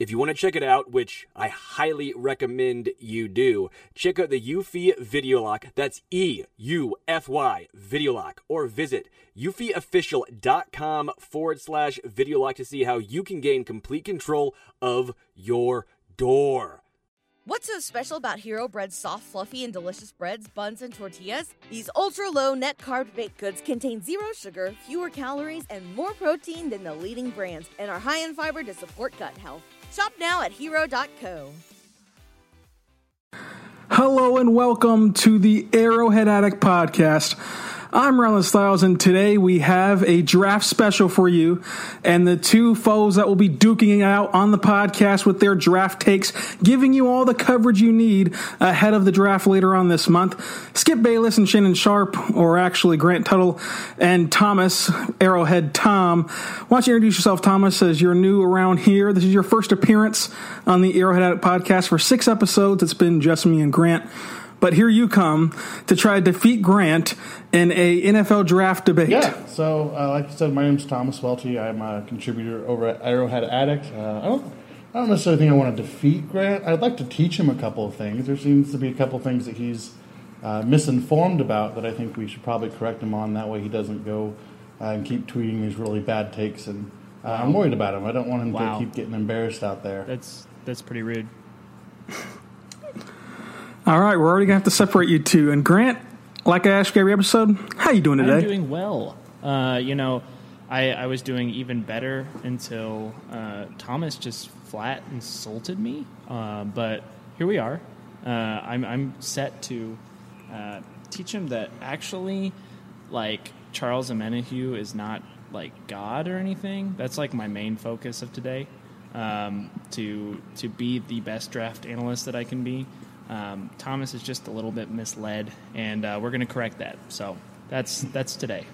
If you want to check it out, which I highly recommend you do, check out the Eufy Video Lock. That's E U F Y Video Lock. Or visit eufyofficial.com forward slash video lock to see how you can gain complete control of your door. What's so special about Hero Bread's soft, fluffy, and delicious breads, buns, and tortillas? These ultra low net carb baked goods contain zero sugar, fewer calories, and more protein than the leading brands, and are high in fiber to support gut health. Shop now at hero.co. Hello and welcome to the Arrowhead Addict podcast. I'm Rylan Stiles, and today we have a draft special for you. And the two foes that will be duking out on the podcast with their draft takes, giving you all the coverage you need ahead of the draft later on this month. Skip Bayless and Shannon Sharpe, or actually Grant Tuttle and Thomas, Arrowhead Tom. Why don't you introduce yourself, Thomas, as you're new around here? This is your first appearance on the Arrowhead Addict podcast for six episodes. It's been just me and Grant. But here you come to try to defeat Grant in a NFL draft debate. Yeah. So, uh, like you said, my name's Thomas Welte. I'm a contributor over at Arrowhead Addict. Uh, I don't. I don't necessarily think I want to defeat Grant. I'd like to teach him a couple of things. There seems to be a couple of things that he's uh, misinformed about that I think we should probably correct him on. That way he doesn't go uh, and keep tweeting these really bad takes. And uh, wow. I'm worried about him. I don't want him wow. to keep getting embarrassed out there. That's that's pretty rude. All right, we're already gonna have to separate you two. And Grant, like I ask every episode, how you doing today? I'm doing well. Uh, you know, I, I, was doing even better until uh, Thomas just flat insulted me. Uh, but here we are. Uh, I'm, I'm set to uh, teach him that actually, like Charles Omenihu is not like God or anything. That's like my main focus of today. Um, to to be the best draft analyst that I can be. Um, Thomas is just a little bit misled, and uh, we're going to correct that. So that's that's today.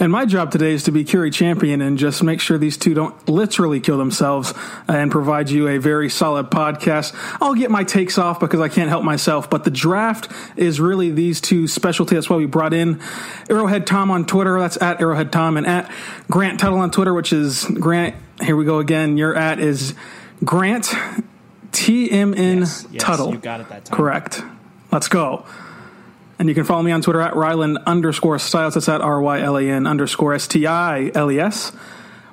And my job today is to be Curie champion and just make sure these two don't literally kill themselves and provide you a very solid podcast. I'll get my takes off because I can't help myself, but the draft is really these two specialty. That's why we brought in Arrowhead Tom on Twitter. That's at Arrowhead Tom and at Grant Tuttle on Twitter, which is Grant. Here we go again. Your at is Grant TMN yes, yes, Tuttle. You got it that time. Correct. Let's go. And you can follow me on Twitter at Rylan underscore Stiles. That's at R Y L A N underscore S T I L E S.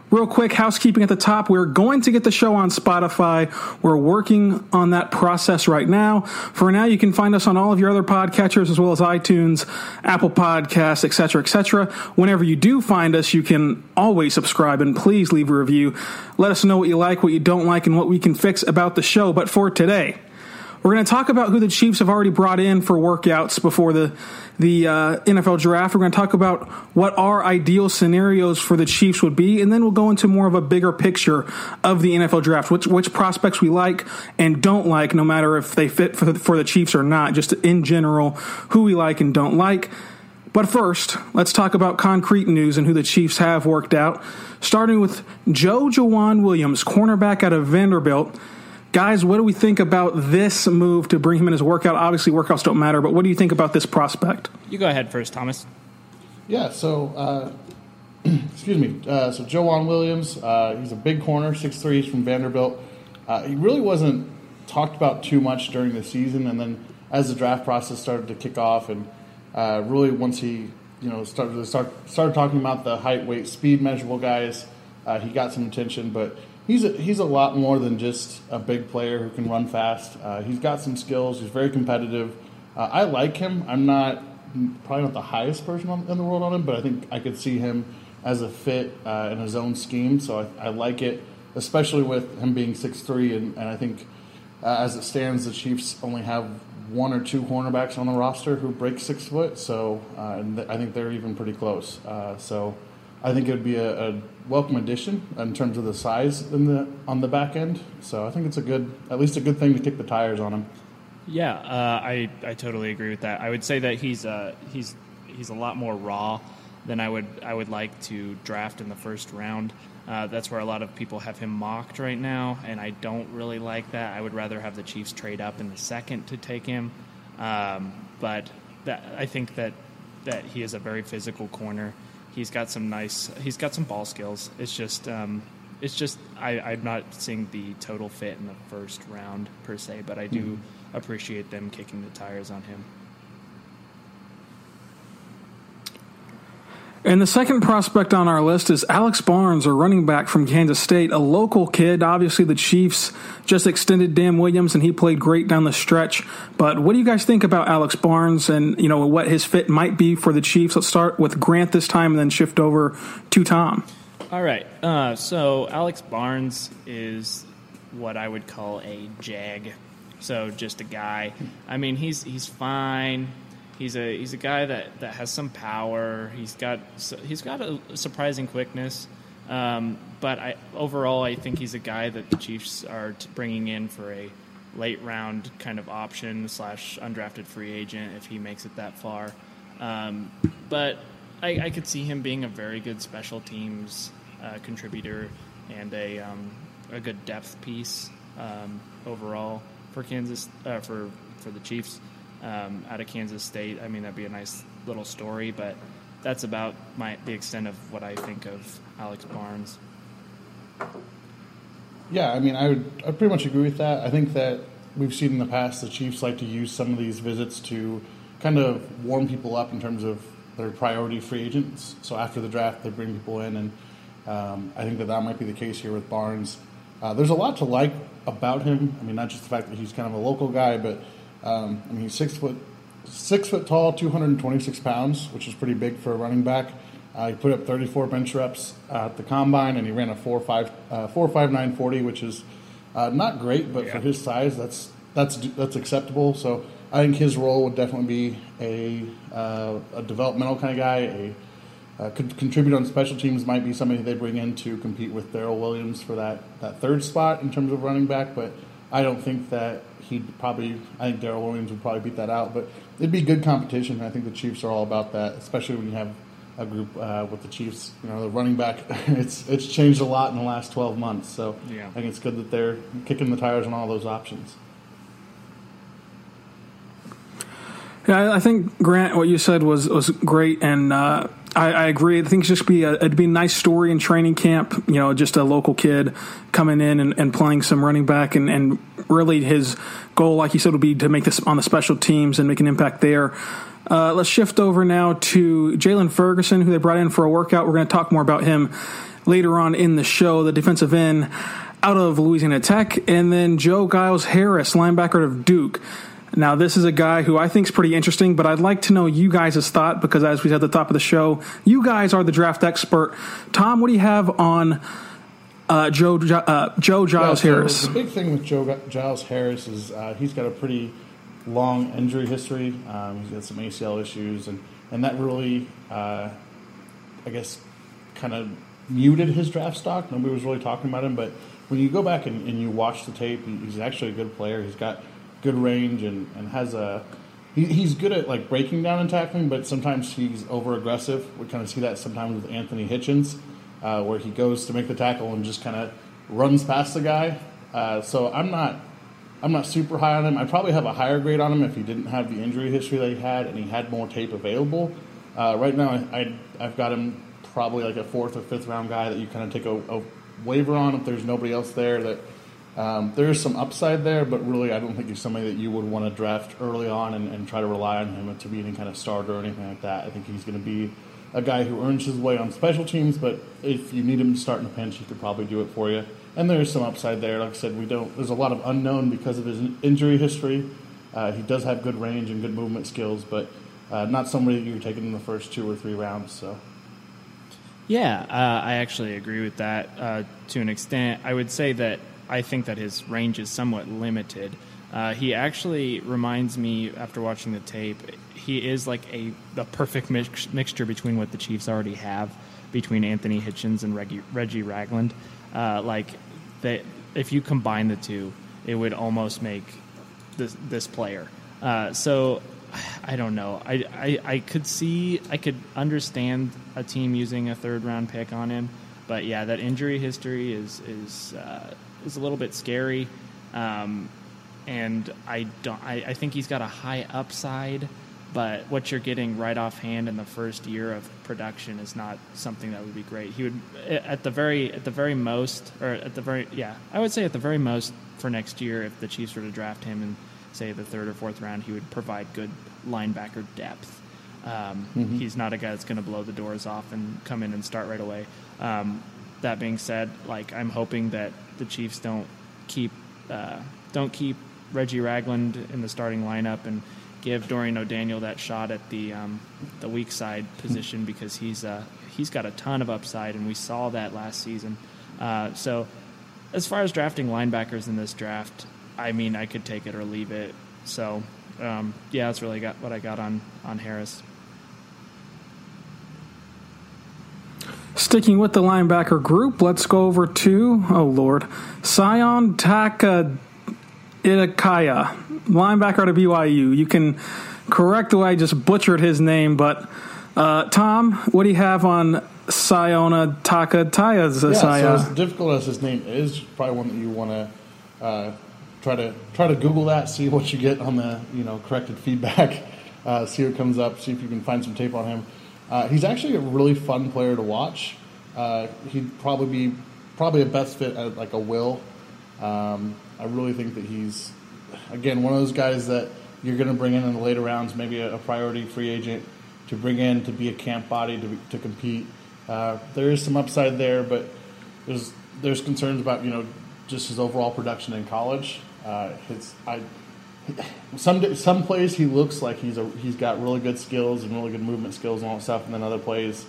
Real quick housekeeping at the top. We're going to get the show on Spotify. We're working on that process right now. For now, you can find us on all of your other podcatchers as well as iTunes, Apple Podcasts, etc., etc. Whenever you do find us, you can always subscribe and please leave a review. Let us know what you like, what you don't like, and what we can fix about the show. But for today, we're going to talk about who the Chiefs have already brought in for workouts before the the uh, NFL draft. We're going to talk about what our ideal scenarios for the Chiefs would be, and then we'll go into more of a bigger picture of the NFL draft, which which prospects we like and don't like, no matter if they fit for the, for the Chiefs or not. Just in general, who we like and don't like. But first, let's talk about concrete news and who the Chiefs have worked out. Starting with Joe Joejuan Williams, cornerback out of Vanderbilt. Guys, what do we think about this move to bring him in as a workout? Obviously, workouts don't matter, but what do you think about this prospect? You go ahead first, Thomas. Yeah, so, uh, excuse me. Uh, so, Joejuan Williams, uh, he's a big corner, 6'3, he's from Vanderbilt. Uh, he really wasn't talked about too much during the season, and then as the draft process started to kick off, and uh, really once he you know, started start started talking about the height, weight, speed measurable guys. Uh, he got some attention, but he's a, he's a lot more than just a big player who can run fast. Uh, he's got some skills. He's very competitive. Uh, I like him. I'm not probably not the highest person on, in the world on him, but I think I could see him as a fit uh, in his own scheme. So I, I, like it, especially with him being six three, and, and I think uh, as it stands, the Chiefs only have one or two cornerbacks on the roster who break six foot. So uh, th- I think they're even pretty close. Uh, so I think it would be a, a, welcome addition in terms of the size in the on the back end. So I think it's a good, at least a good thing to kick the tires on him. Yeah, uh, I I totally agree with that. I would say that he's uh, he's he's a lot more raw than I would I would like to draft in the first round. Uh, that's where a lot of people have him mocked right now, and I don't really like that. I would rather have the Chiefs trade up in the second to take him. Um, but that, I think that that he is a very physical corner. He's got some nice. He's got some ball skills. It's just. Um, it's just I, I'm not seeing the total fit in the first round per se, but I do mm-hmm. appreciate them kicking the tires on him. And the second prospect on our list is Alex Barnes, a running back from Kansas State, a local kid. Obviously, the Chiefs just extended Dan Williams, and he played great down the stretch. But what do you guys think about Alex Barnes and you know what his fit might be for the Chiefs? Let's start with Grant this time, and then shift over to Tom. All right. Uh, so Alex Barnes is what I would call a jag. So just a guy. I mean, he's he's fine He's a he's a guy that, that has some power. He's got he's got a surprising quickness. Um, but I, overall, I think he's a guy that the Chiefs are bringing in for a late round kind of option slash undrafted free agent if he makes it that far. Um, but I, I, could see him being a very good special teams uh, contributor and a um, a good depth piece um, overall for Kansas uh, for for the Chiefs um, out of Kansas State. I mean, that'd be a nice little story, but that's about my the extent of what I think of Alex Barnes. Yeah, I mean, I would I pretty much agree with that. I think that we've seen in the past the Chiefs like to use some of these visits to kind of warm people up in terms of their priority free agents. So after the draft, they bring people in, and um, I think that that might be the case here with Barnes. Uh, there's a lot to like about him. I mean, not just the fact that he's kind of a local guy, but um, I mean, he's six foot six foot tall, 226 pounds, which is pretty big for a running back. Uh, he put up 34 bench reps at the combine, and he ran a 4 5 uh, 4 5 9 40, which is uh, not great, but yeah. for his size, that's that's that's acceptable. So I think his role would definitely be a uh, a developmental kind of guy. A uh, could contribute on special teams might be somebody they bring in to compete with Darrel Williams for that, that third spot in terms of running back, but I don't think that he'd probably. I think Darrel Williams would probably beat that out, but it'd be good competition. I think the Chiefs are all about that, especially when you have a group uh, with the Chiefs. You know, the running back. It's it's changed a lot in the last twelve months. So yeah. I think it's good that they're kicking the tires on all those options. Yeah, I think Grant, what you said was was great, and uh, I, I, agree. I think it's just be a, it'd be a nice story in training camp. You know, just a local kid coming in and, and playing some running back, and, and really his goal, like you said, would be to make this on the special teams and make an impact there. Uh, let's shift over now to Jaylon Ferguson, who they brought in for a workout. We're going to talk more about him later on in the show. The defensive end out of Louisiana Tech, and then Joe Giles Harris, linebacker of Duke. Now, this is a guy who I think is pretty interesting, but I'd like to know you guys' thought because, as we said at the top of the show, you guys are the draft expert. Tom, what do you have on uh, Joe uh, Joe Giles so Harris? The big thing with Joe Giles Harris is uh, he's got a pretty long injury history. Um, he's got some ACL issues, and and that really, uh, I guess, kind of muted his draft stock. Nobody was really talking about him, but when you go back and, and you watch the tape, he's actually a good player. He's got good range and, and has a he, he's good at like breaking down and tackling, but sometimes he's over aggressive. We kind of see that sometimes with Anthony Hitchens, uh, where he goes to make the tackle and just kind of runs past the guy. Uh, so I'm not I'm not super high on him. I probably have a higher grade on him if he didn't have the injury history that he had and he had more tape available. Uh, right now, I, I have got him probably like a fourth or fifth round guy that you kind of take a, a waiver on if there's nobody else there that Um, there is some upside there, but really, I don't think he's somebody that you would want to draft early on and, and try to rely on him to be any kind of starter or anything like that. I think he's going to be a guy who earns his way on special teams, but if you need him to start in a pinch, he could probably do it for you. And there is some upside there. Like I said, we don't. There's a lot of unknown because of his injury history. Uh, he does have good range and good movement skills, but uh, not somebody that you're taking in the first two or three rounds. So. Yeah, uh, I actually agree with that uh, to an extent. I would say that I think that his range is somewhat limited. Uh, he actually reminds me, after watching the tape, he is like a the perfect mix, mixture between what the Chiefs already have between Anthony Hitchens and Reggie, Reggie Ragland. Uh, like, they, if you combine the two, it would almost make this this player. Uh, so I don't know. I, I, I could see, I could understand a team using a third round pick on him, but yeah, that injury history is is is a little bit scary. Um, and I don't. I, I think he's got a high upside, but what you're getting right offhand in the first year of production is not something that would be great. He would at the very at the very most, or at the very yeah, I would say at the very most for next year, if the Chiefs were to draft him in say the third or fourth round, he would provide good linebacker depth. Um, mm-hmm. He's not a guy that's going to blow the doors off and come in and start right away. Um, that being said, like I'm hoping that the Chiefs don't keep uh, don't keep Reggie Ragland in the starting lineup and give Dorian O'Daniel that shot at the um, the weak side position because he's uh, he's got a ton of upside and we saw that last season. Uh, so as far as drafting linebackers in this draft, I mean I could take it or leave it. So um, yeah, that's really got what I got on on Harris. Sticking with the linebacker group, let's go over to, oh Lord, Sion Taka Itakaya, linebacker out of BYU. You can correct the way I just butchered his name, but uh, Tom, what do you have on Siona Takataya? Yeah, so as difficult as his name is, probably one that you want to uh, try to try to Google that, see what you get on the you know corrected feedback, uh, see what comes up, see if you can find some tape on him. Uh, he's actually a really fun player to watch. Uh, he'd probably be probably a best fit at like a will. Um, I really think that he's again one of those guys that you're going to bring in in the later rounds, maybe a, a, priority free agent to bring in to be a camp body to, to compete. Uh, there is some upside there, but there's there's concerns about you know just his overall production in college. Uh, his I some some plays he looks like he's a he's got really good skills and really good movement skills and all that stuff, and then other plays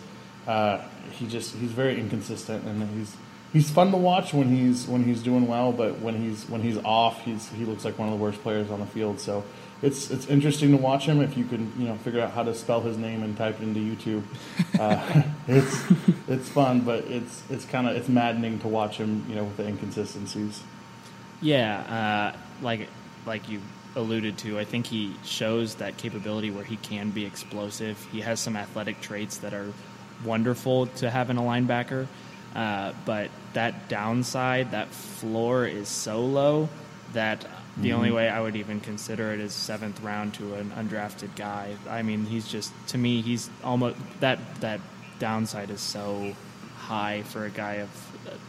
uh, he just he's very inconsistent and he's he's fun to watch when he's when he's doing well, but when he's when he's off, he's he looks like one of the worst players on the field. So it's it's interesting to watch him if you can you know figure out how to spell his name and type it into YouTube. Uh, it's it's fun, but it's it's kind of it's maddening to watch him you know with the inconsistencies. Yeah, uh, like like you alluded to, I think he shows that capability where he can be explosive. He has some athletic traits that are wonderful to have in a linebacker, uh, but that downside, that floor is so low that the mm-hmm. only way I would even consider it is seventh round to an undrafted guy. I mean, he's just to me, he's almost that that downside is so high for a guy of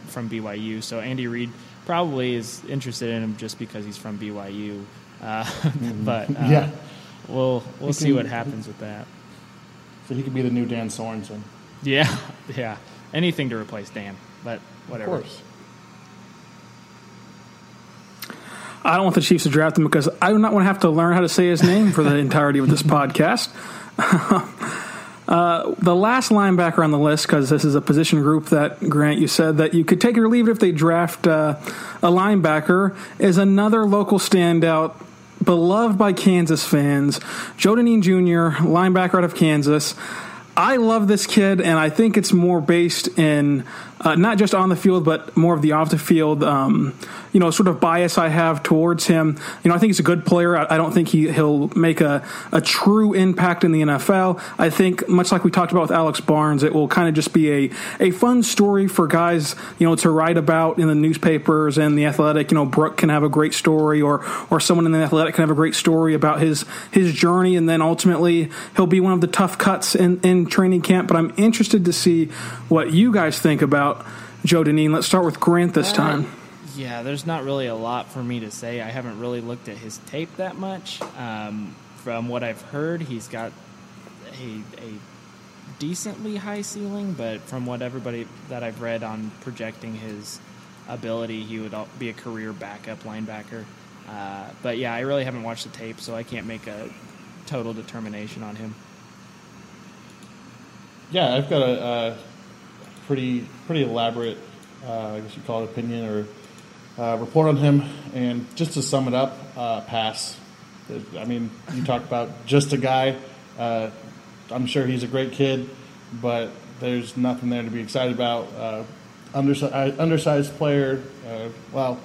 from BYU. So Andy Reid probably is interested in him just because he's from BYU. Uh, mm-hmm. but uh, yeah, we'll we'll see what happens with that. So he could be the new Dan Sorensen. Yeah, yeah. Anything to replace Dan, but whatever. Of course. I don't want the Chiefs to draft him because I do not want to have to learn how to say his name for the entirety of this podcast. uh, the last linebacker on the list, because this is a position group that Grant you said that you could take or leave it if they draft uh, a linebacker, is another local standout, beloved by Kansas fans, Joe Jr., linebacker out of Kansas. I love this kid, and I think it's more based in uh, not just on the field, but more of the off the field, um, you know, sort of bias I have towards him. You know, I think he's a good player. I, I don't think he, he'll make a, a true impact in the NFL. I think, much like we talked about with Alex Barnes, it will kind of just be a, a fun story for guys, you know, to write about in the newspapers and the athletic. You know, Brooke can have a great story, or, or someone in the athletic can have a great story about his, his journey, and then ultimately he'll be one of the tough cuts in, in training camp. But I'm interested to see what you guys think about Joe Dineen. Let's start with Grant this uh, time. Yeah, there's not really a lot for me to say. I haven't really looked at his tape that much. Um, from what I've heard, he's got a, a decently high ceiling, but from what everybody that I've read on projecting his ability, he would be a career backup linebacker. Uh, but yeah, I really haven't watched the tape, so I can't make a total determination on him. Yeah, I've got a, a pretty pretty elaborate, uh, I guess you call it opinion or uh, report on him. And just to sum it up, uh, pass. I mean, you talk about just a guy. Uh, I'm sure he's a great kid, but there's nothing there to be excited about. Uh, undersized, uh, undersized player. well,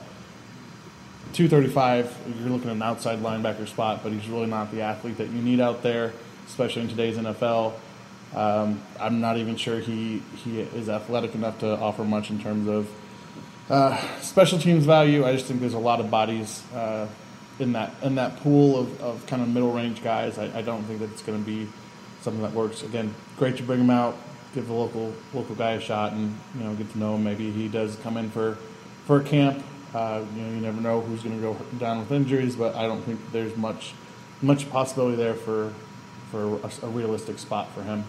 235. You're looking at an outside linebacker spot, but he's really not the athlete that you need out there, especially in today's NFL. Um, I'm not even sure he he is athletic enough to offer much in terms of uh, special teams value. I just think there's a lot of bodies uh, in that in that pool of, of kind of middle range guys. I, I don't think that it's going to be something that works. Again, great to bring him out, give the local local guy a shot, and you know get to know him. Maybe he does come in for for a camp. Uh, you know, you never know who's going to go down with injuries, but I don't think there's much much possibility there for for a, a realistic spot for him.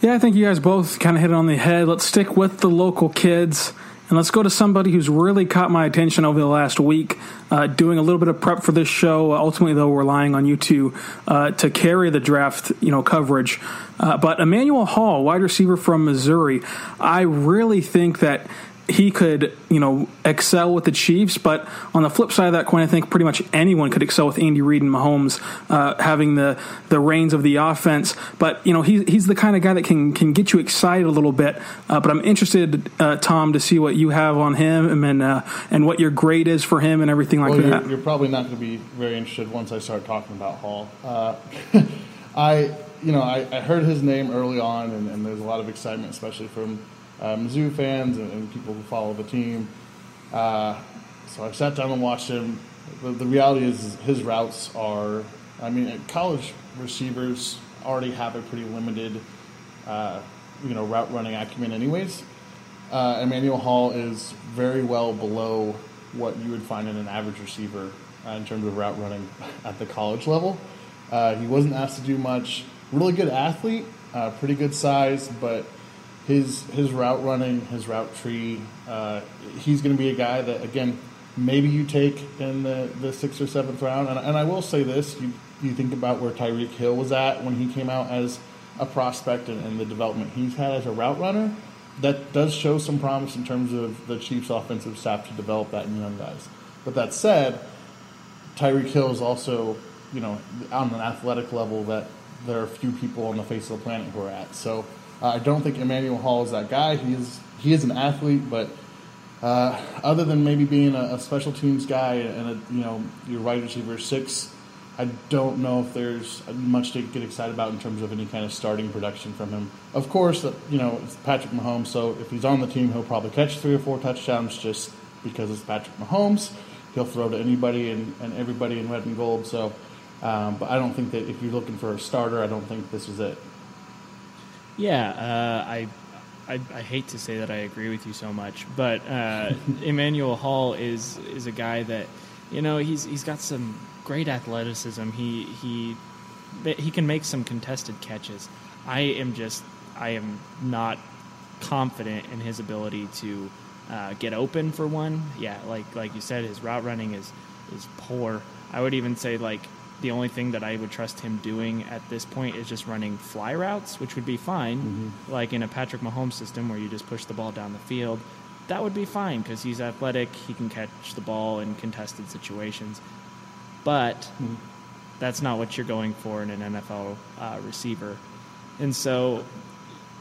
Yeah, I think you guys both kind of hit it on the head. Let's stick with the local kids. And let's go to somebody who's really caught my attention over the last week, uh, doing a little bit of prep for this show. Ultimately, though, relying on you two uh, to carry the draft, you know, coverage. Uh, but Emmanuel Hall, wide receiver from Missouri, I really think that he could, you know, excel with the Chiefs. But on the flip side of that coin, I think pretty much anyone could excel with Andy Reid and Mahomes uh, having the the reins of the offense. But you know, he's he's the kind of guy that can can get you excited a little bit. Uh, but I'm interested, uh, Tom, to see what you have on him and uh, and what your grade is for him and everything like well, that. You're, you're, probably not going to be very interested once I start talking about Hall. Uh, I you know I, I, heard his name early on, and, and there's a lot of excitement, especially from uh, Mizzou fans and, and, people who follow the team. Uh, so I sat down and watched him. The, the, reality is his routes are, I mean, college receivers already have a pretty limited, uh, you know, route running acumen, anyways. Uh, Emmanuel Hall is very well below what you would find in an average receiver uh, in terms of route running at the college level. Uh, he wasn't asked to do much. Really good athlete, pretty good size, but his his route running, his route tree. Uh, he's going to be a guy that again maybe you take in the, the sixth or seventh round. And, and I will say this: you you think about where Tyreek Hill was at when he came out as a prospect and, and the development he's had as a route runner. That does show some promise in terms of the Chiefs' offensive staff to develop that in young guys. But that said, Tyreek Hill is also, you know, on an athletic level that there are few people on the face of the planet who are at. So uh, I don't think Emmanuel Hall is that guy. He is he is an athlete, but uh, other than maybe being a, a, special teams guy and a, you know your wide receiver six, I don't know if there's much to get excited about in terms of any kind of starting production from him. Of course, you know it's Patrick Mahomes, so if he's on the team, he'll probably catch three or four touchdowns just because it's Patrick Mahomes. He'll throw to anybody and, and everybody in red and gold. So, um, but I don't think that if you're looking for a starter, I don't think this is it. Yeah, uh, I, I, I hate to say that I agree with you so much, but uh, Emmanuel Hall is is a guy that you know he's he's got some great athleticism. He he he can make some contested catches. I am just I am not confident in his ability to uh, get open for one. Yeah, like like you said, his route running is is poor. I would even say like the only thing that I would trust him doing at this point is just running fly routes, which would be fine, mm-hmm. like in a Patrick Mahomes system where you just push the ball down the field. That would be fine because he's athletic, he can catch the ball in contested situations. But mm-hmm. that's not what you're going for in an NFL uh, receiver. And so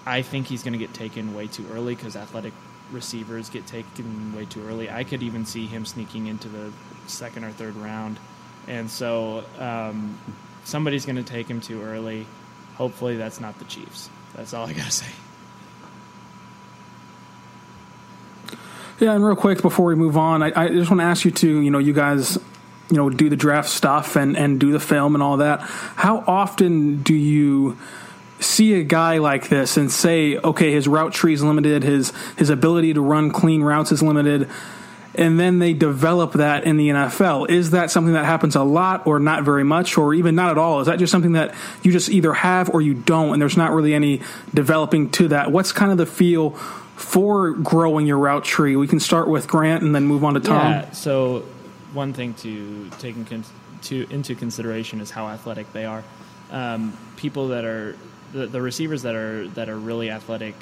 I think he's going to get taken way too early because athletic receivers get taken way too early. I could even see him sneaking into the second or third round and so um, somebody's going to take him too early. Hopefully, that's not the Chiefs. That's all I got to say. Yeah, and real quick before we move on, I, I just want to ask you to, you know, you guys, you know, do the draft stuff and, and do the film and all that. How often do you see a guy like this and say, okay, his route tree is limited, his his ability to run clean routes is limited, and then they develop that in the NFL? Is that something that happens a lot, or not very much, or even not at all? Is that just something that you just either have or you don't, and there's not really any developing to that? What's kind of the feel? For growing your route tree, we can start with Grant and then move on to Tom. Yeah. So, one thing to take in to, into consideration is how athletic they are. Um, people that are the, the receivers that are that are really athletic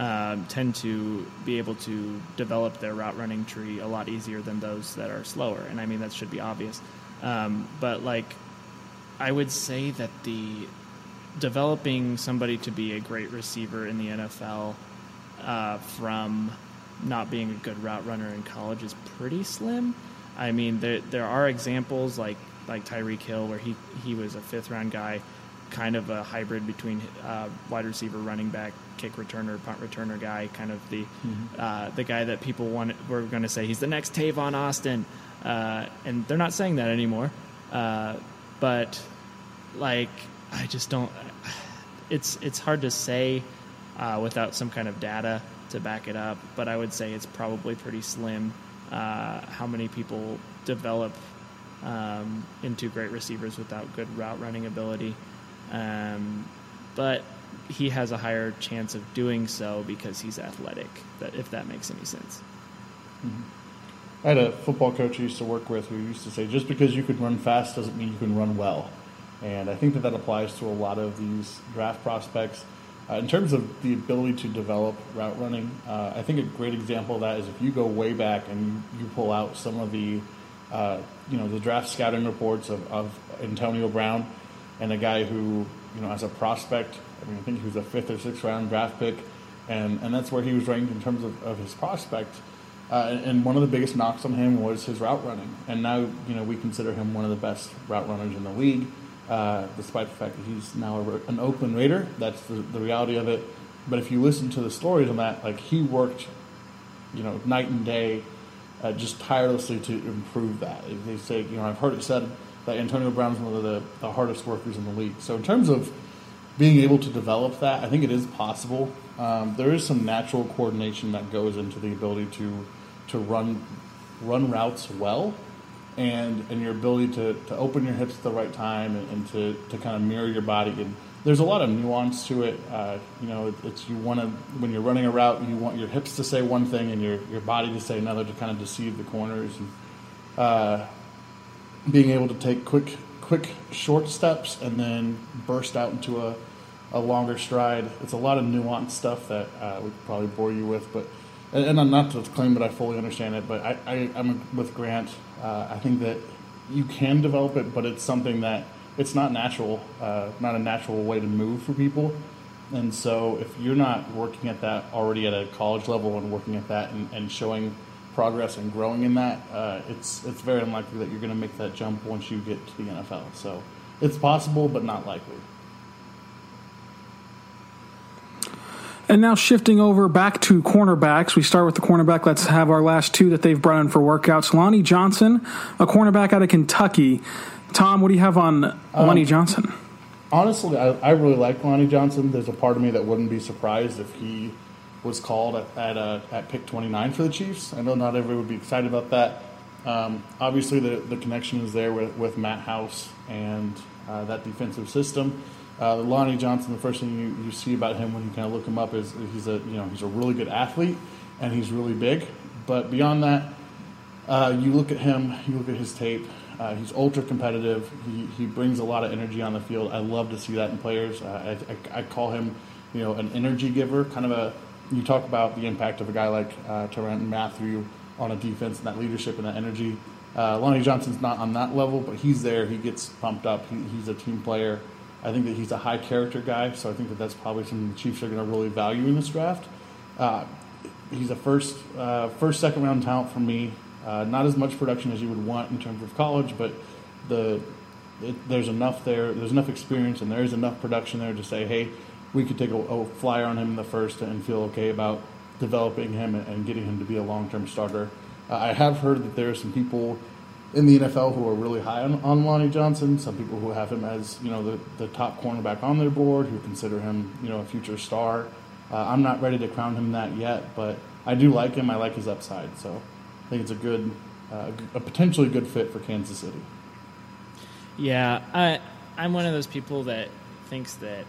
um, tend to be able to develop their route running tree a lot easier than those that are slower. And I mean that should be obvious. Um, but like, I would say that the developing somebody to be a great receiver in the NFL uh, from not being a good route runner in college is pretty slim. I mean, there there are examples like like Tyreek Hill where he he was a fifth round guy, kind of a hybrid between uh, wide receiver, running back, kick returner, punt returner guy, kind of the uh, the guy that people want were going to say he's the next Tavon Austin, uh, and they're not saying that anymore. Uh, but like, I just don't. It's it's hard to say uh, without some kind of data to back it up, but I would say it's probably pretty slim uh, how many people develop um, into great receivers without good route running ability. Um, but he has a higher chance of doing so because he's athletic. That if that makes any sense. I had a football coach I used to work with who used to say, just because you can run fast doesn't mean you can run well. And I think that that applies to a lot of these draft prospects. Uh, in terms of the ability to develop route running, uh, I think a great example of that is if you go way back and you, you pull out some of the, uh, you know, the draft scouting reports of, of Antonio Brown and a guy who, you know, as a prospect, I mean, I think he was a fifth or sixth round draft pick, and, and that's where he was ranked in terms of, of his prospect. Uh, and- one of the biggest knocks on him was his route running. And now, you know, we consider him one of the best route runners in the league, uh, despite the fact that he's now a, an Oakland Raider. That's the, the reality of it. But if you listen to the stories on that, like he worked, you know, night and day, uh, just tirelessly to improve that. They say, you know, I've heard it said that Antonio Brown's one of the, the hardest workers in the league. So in terms of being able to develop that, I think it is possible. Um, there is some natural coordination that goes into the ability to to run run routes well, and and your ability to, to open your hips at the right time and, and to, to kind of mirror your body. And there's a lot of nuance to it. Uh, you know, it, it's you want to when you're running a route, you want your hips to say one thing and your your body to say another to kind of deceive the corners. And, uh, being able to take quick quick short steps and then burst out into a, a longer stride. It's a lot of nuanced stuff that uh, we probably bore you with, but and, and I'm not to claim that I fully understand it, but I, I I'm with Grant. Uh, I think that you can develop it, but it's something that it's not natural, uh, not a natural way to move for people. And so, if you're not working at that already at a college level and working at that and, and showing progress and growing in that, uh, it's it's very unlikely that you're going to make that jump once you get to the NFL. So, it's possible, but not likely. And now shifting over back to cornerbacks, we start with the cornerback. Let's have our last two that they've brought in for workouts. Lonnie Johnson, a cornerback out of Kentucky. Tom, what do you have on Lonnie Johnson? Honestly, I, I really like Lonnie Johnson. There's a part of me that wouldn't be surprised if he was called at at, uh, at pick 29 for the Chiefs. I know not everybody would be excited about that. Um, obviously, the, the connection is there with, with Matt House and uh, that defensive system. Uh, Lonnie Johnson, the first thing you, you see about him when you kind of look him up is he's a you know he's a really good athlete and he's really big. But beyond that, uh, you look at him, you look at his tape. Uh, he's ultra competitive. He, he brings a lot of energy on the field. I love to see that in players. Uh, I, I, I call him, you know, an energy giver. Kind of a. You talk about the impact of a guy like uh, Tyrann Mathieu on a defense and that leadership and that energy. Uh, Lonnie Johnson's not on that level, but he's there. He gets pumped up. He, he's a team player. I think that he's a high character guy, so I think that that's probably something the Chiefs are going to really value in this draft. Uh, he's a first, uh, first, second round talent for me. Uh, not as much production as you would want in terms of college, but the it, there's enough there. There's enough experience, and there's enough production there to say, hey, we could take a, a flyer on him in the first and feel okay about developing him and, getting him to be a long term starter. Uh, I have heard that there are some people in the NFL who are really high on, on Lonnie Johnson. Some people who have him as you know the, the top cornerback on their board, who consider him you know a future star. Uh, I'm not ready to crown him that yet, but I do like him. I like his upside, so I think it's a good, uh, a potentially good fit for Kansas City. Yeah, I I'm one of those people that thinks that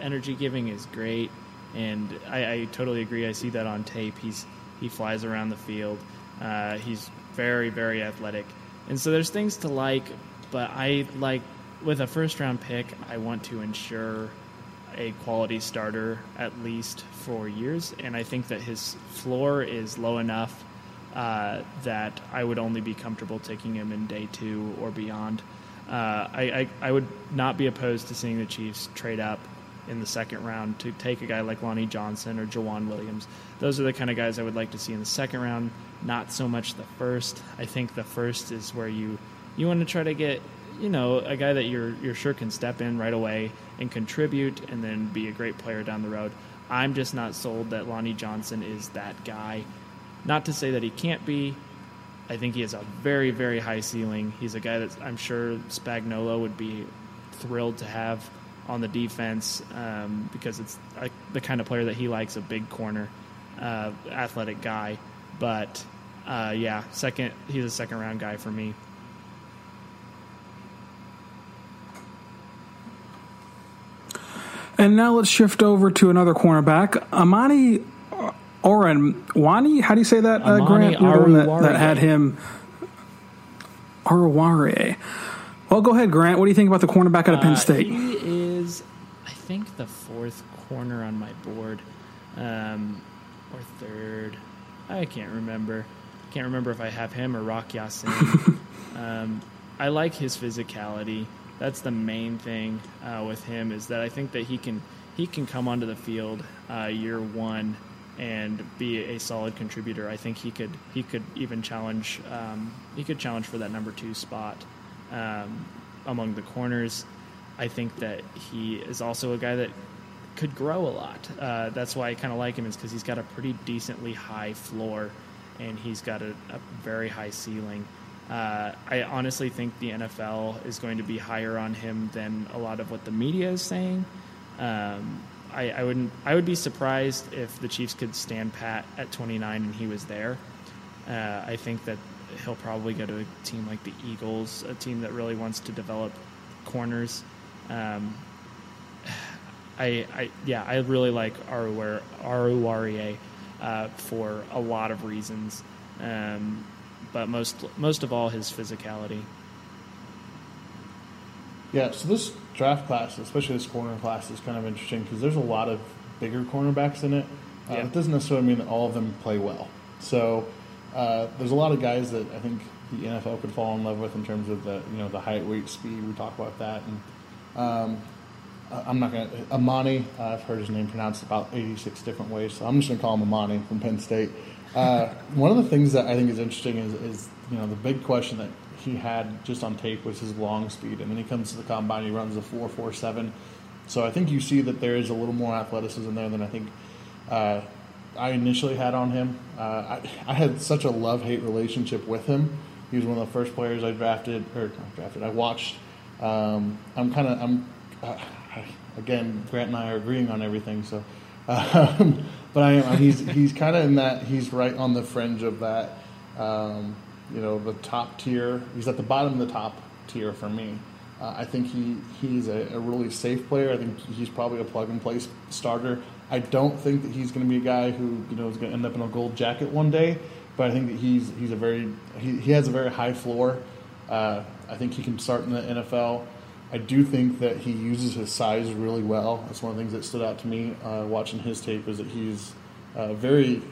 energy giving is great, and I, I totally agree. I see that on tape. He's he flies around the field. Uh, he's very very athletic, and so there's things to like. But I like with a first round pick, I want to ensure a quality starter at least for years, and I think that his floor is low enough uh, that I would only be comfortable taking him in day two or beyond. Uh, I, I, I would not be opposed to seeing the Chiefs trade up in the second round to take a guy like Lonnie Johnson or Joejuan Williams. Those are the kind of guys I would like to see in the second round, not so much the first. I think the first is where you you want to try to get you know a guy that you're you're sure can step in right away and contribute and then be a great player down the road. I'm just not sold that Lonnie Johnson is that guy. Not to say that he can't be. I think he has a very, very high ceiling. He's a guy that I'm sure Spagnuolo would be thrilled to have on the defense um, because it's like the kind of player that he likes a big corner, uh, athletic guy. But uh, yeah, second, he's a second round guy for me. And now let's shift over to another cornerback, Amani Oren Wani. How do you say that, uh, Grant? You're the one that, that had him. Oruwariye. Well, go ahead, Grant. What do you think about the cornerback out of Penn Uh, State? He think, the fourth corner on my board, um, or third. I can't remember. Can't remember if I have him or Rock Yasin. um, I like his physicality. That's the main thing uh, with him is that I think that he can he can come onto the field uh, year one and be a solid contributor. I think he could he could even challenge um, he could challenge for that number two spot um, among the corners. I think that he is also a guy that could grow a lot. Uh, that's why I kind of like him is because he's got a pretty decently high floor and he's got a, a very high ceiling. Uh, I honestly think the NFL is going to be higher on him than a lot of what the media is saying. Um, I, I wouldn't. I would be surprised if the Chiefs could stand pat at 29 and he was there. Uh, I think that he'll probably go to a team like the Eagles, a team that really wants to develop corners. Um, I, I yeah, I really like Oruwariye uh, for a lot of reasons, um, but most most of all his physicality. Yeah, so this draft class, especially this corner class, is kind of interesting because there's a lot of bigger cornerbacks in it. Uh, Yeah. It doesn't necessarily mean that all of them play well. So uh, there's a lot of guys that I think the NFL could fall in love with in terms of the you know the height, weight, speed. We talk about that, and um, I'm not going to Amani. Uh, I've heard his name pronounced about 86 different ways, so I'm just going to call him Amani from Penn State. Uh, one of the things that I think is interesting is, is you know the big question that he had just on tape was his long speed, and then he comes to the combine, he runs a 4.47. So I think you see that there is a little more athleticism there than I think uh, I initially had on him. Uh, I, I had such a love hate relationship with him. He was one of the first players I drafted, or not drafted, I watched. Um, I'm kind of, I'm, uh, again, Grant and I are agreeing on everything, so. Um, but I am, he's, he's kind of in that, he's right on the fringe of that, um, you know, the top tier. He's at the bottom of the top tier for me. Uh, I think he, he's a, a really safe player. I think he's probably a plug and play starter. I don't think that he's going to be a guy who you know is going to end up in a gold jacket one day, but I think that he's he's a very he, he has a very high floor. Uh, I think he can start in the NFL. I do think that he uses his size really well. That's one of the things that stood out to me uh, watching his tape is that he's uh, very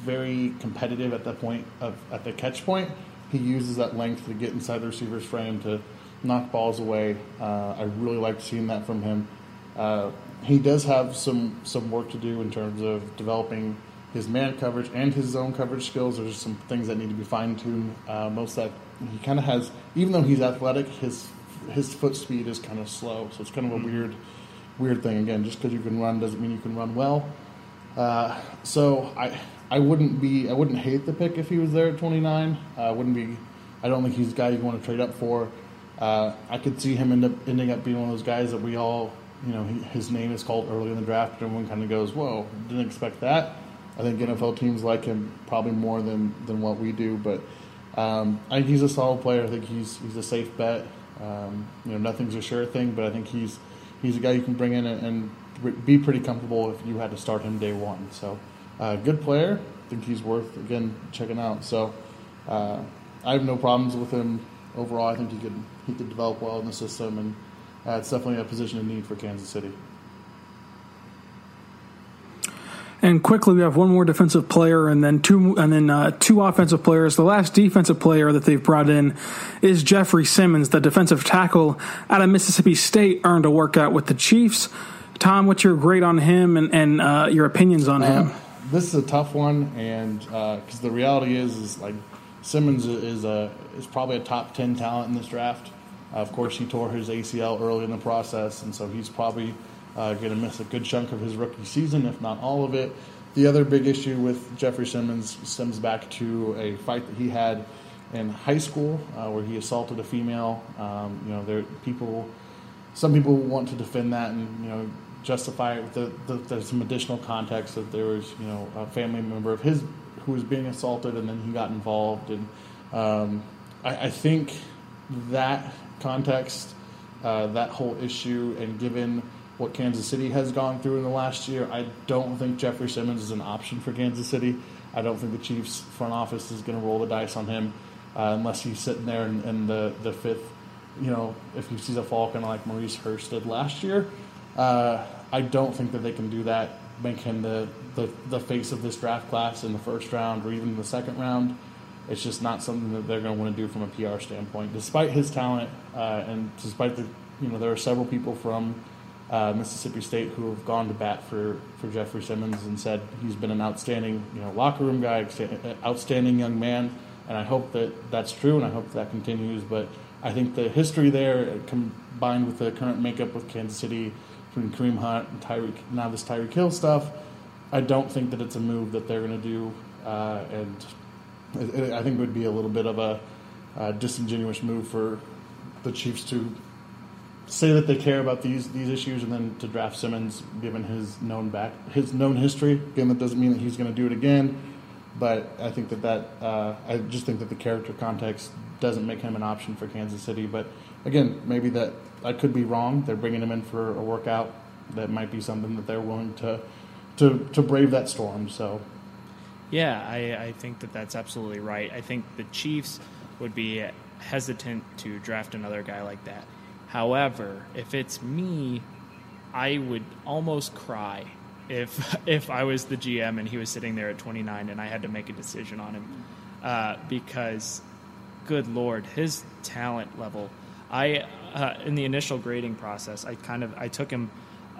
very competitive at that point of at the catch point. He uses that length to get inside the receiver's frame to knock balls away. Uh, I really like seeing that from him. Uh, he does have some some work to do in terms of developing his man coverage and his zone coverage skills. There's some things that need to be fine tuned. Uh, most of that he kind of has, even though he's athletic, his his foot speed is kind of slow. So it's kind of a weird weird thing. Again, just because you can run doesn't mean you can run well. Uh, so I I wouldn't be I wouldn't hate the pick if he was there at 29. I wouldn't be I don't think he's a guy you want to trade up for. Uh, I could see him end up ending up being one of those guys that we all, you know, he, his name is called early in the draft, and everyone kind of goes, "Whoa, didn't expect that." I think NFL teams like him probably more than than what we do, but um, I think he's a solid player. I think he's he's a safe bet. Um, you know, nothing's a sure thing, but I think he's he's a guy you can bring in and, and be pretty comfortable if you had to start him day one. So, uh, good player. I think he's worth again checking out. So, uh, I have no problems with him overall. I think he could he could develop well in the system, and uh, it's definitely a position of need for Kansas City. And quickly, we have one more defensive player, and then two, and then uh, two offensive players. The last defensive player that they've brought in is Jeffrey Simmons, the defensive tackle out of Mississippi State, earned a workout with the Chiefs. Tom, what's your grade on him, and, and uh, your opinions on him? Uh, this is a tough one, and because uh, the reality is, is like Simmons is a is probably a top ten talent in this draft. of course, he tore his ACL early in the process, and so he's probably uh, going to miss a good chunk of his rookie season, if not all of it. The other big issue with Jeffrey Simmons stems back to a fight that he had in high school uh, where he assaulted a female. Um, you know, there people, some people want to defend that and you know justify it the, the, there's some additional context that there was you know a family member of his who was being assaulted and then he got involved and um, I, I, think that context, uh, that whole issue, and given what Kansas City has gone through in the last year, I don't think Jeffrey Simmons is an option for Kansas City. I don't think the Chiefs front office is going to roll the dice on him uh, unless he's sitting there in, in, the, the fifth. You know, if he sees a fall kind of like Maurice Hurst did last year, uh, I don't think that they can do that, make him the, the, the face of this draft class in the first round or even the second round. It's just not something that they're going to want to do from a PR standpoint. Despite his talent, uh, and despite the, you know, there are several people from uh, Mississippi State who have gone to bat for, for Jeffrey Simmons and said he's been an outstanding you know locker room guy, outstanding young man, and I hope that that's true and I hope that continues. But I think the history there combined with the current makeup of Kansas City between Kareem Hunt and Tyreek now this Tyreek Hill stuff, I don't think that it's a move that they're going to do, uh, and it, it, I think it would be a little bit of a, a disingenuous move for the Chiefs to say that they care about these these issues and then to draft Simmons given his known back his known history. Again, that doesn't mean that he's going to do it again, but I think that that uh, I just think that the character context doesn't make him an option for Kansas City. But again, maybe that I could be wrong. They're bringing him in for a workout. That might be something that they're willing to to to brave that storm. So. Yeah, I, I think that that's absolutely right. I think the Chiefs would be hesitant to draft another guy like that However, if it's me, I would almost cry if if I was the GM and he was sitting there at 29 and I had to make a decision on him, uh, because, good lord, his talent level. I uh, in the initial grading process, I kind of I took him.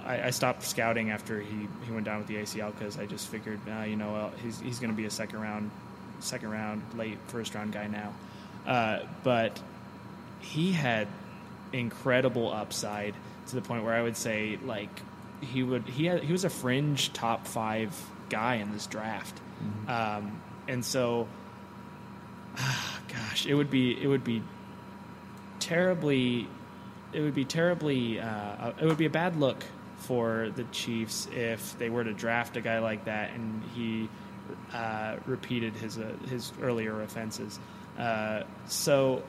I, I stopped scouting after he, he went down with the ACL because I just figured, uh, you know, he's he's going to be a second round, second round, late first round guy now. Uh, but he had incredible upside to the point where I would say like he would he had, he was a fringe top five guy in this draft, mm-hmm. um, and so gosh, it would be it would be terribly it would be terribly uh, it would be a bad look for the Chiefs if they were to draft a guy like that and he uh, repeated his uh, his earlier offenses. Uh, so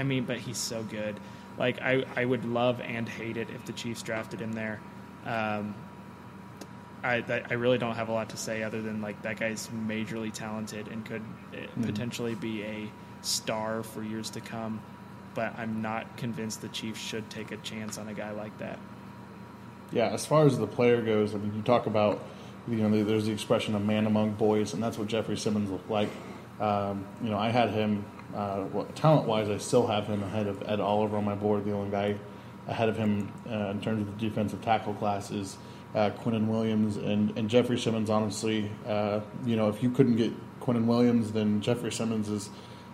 I mean, but he's so good. Like I, I would love and hate it if the Chiefs drafted him there. Um, I, I really don't have a lot to say other than like that guy's majorly talented and could mm. potentially be a star for years to come. But I'm not convinced the Chiefs should take a chance on a guy like that. Yeah, as far as the player goes, I mean, you talk about you know there's the expression of man among boys, and that's what Jeffrey Simmons looked like. Um, you know, I had him uh, talent wise, I still have him ahead of Ed Oliver on my board. The only guy ahead of him uh, in terms of the defensive tackle class is uh, Quinnen Williams and, and Jeffrey Simmons. Honestly, uh, you know, if you couldn't get Quinnen Williams, then Jeffrey Simmons is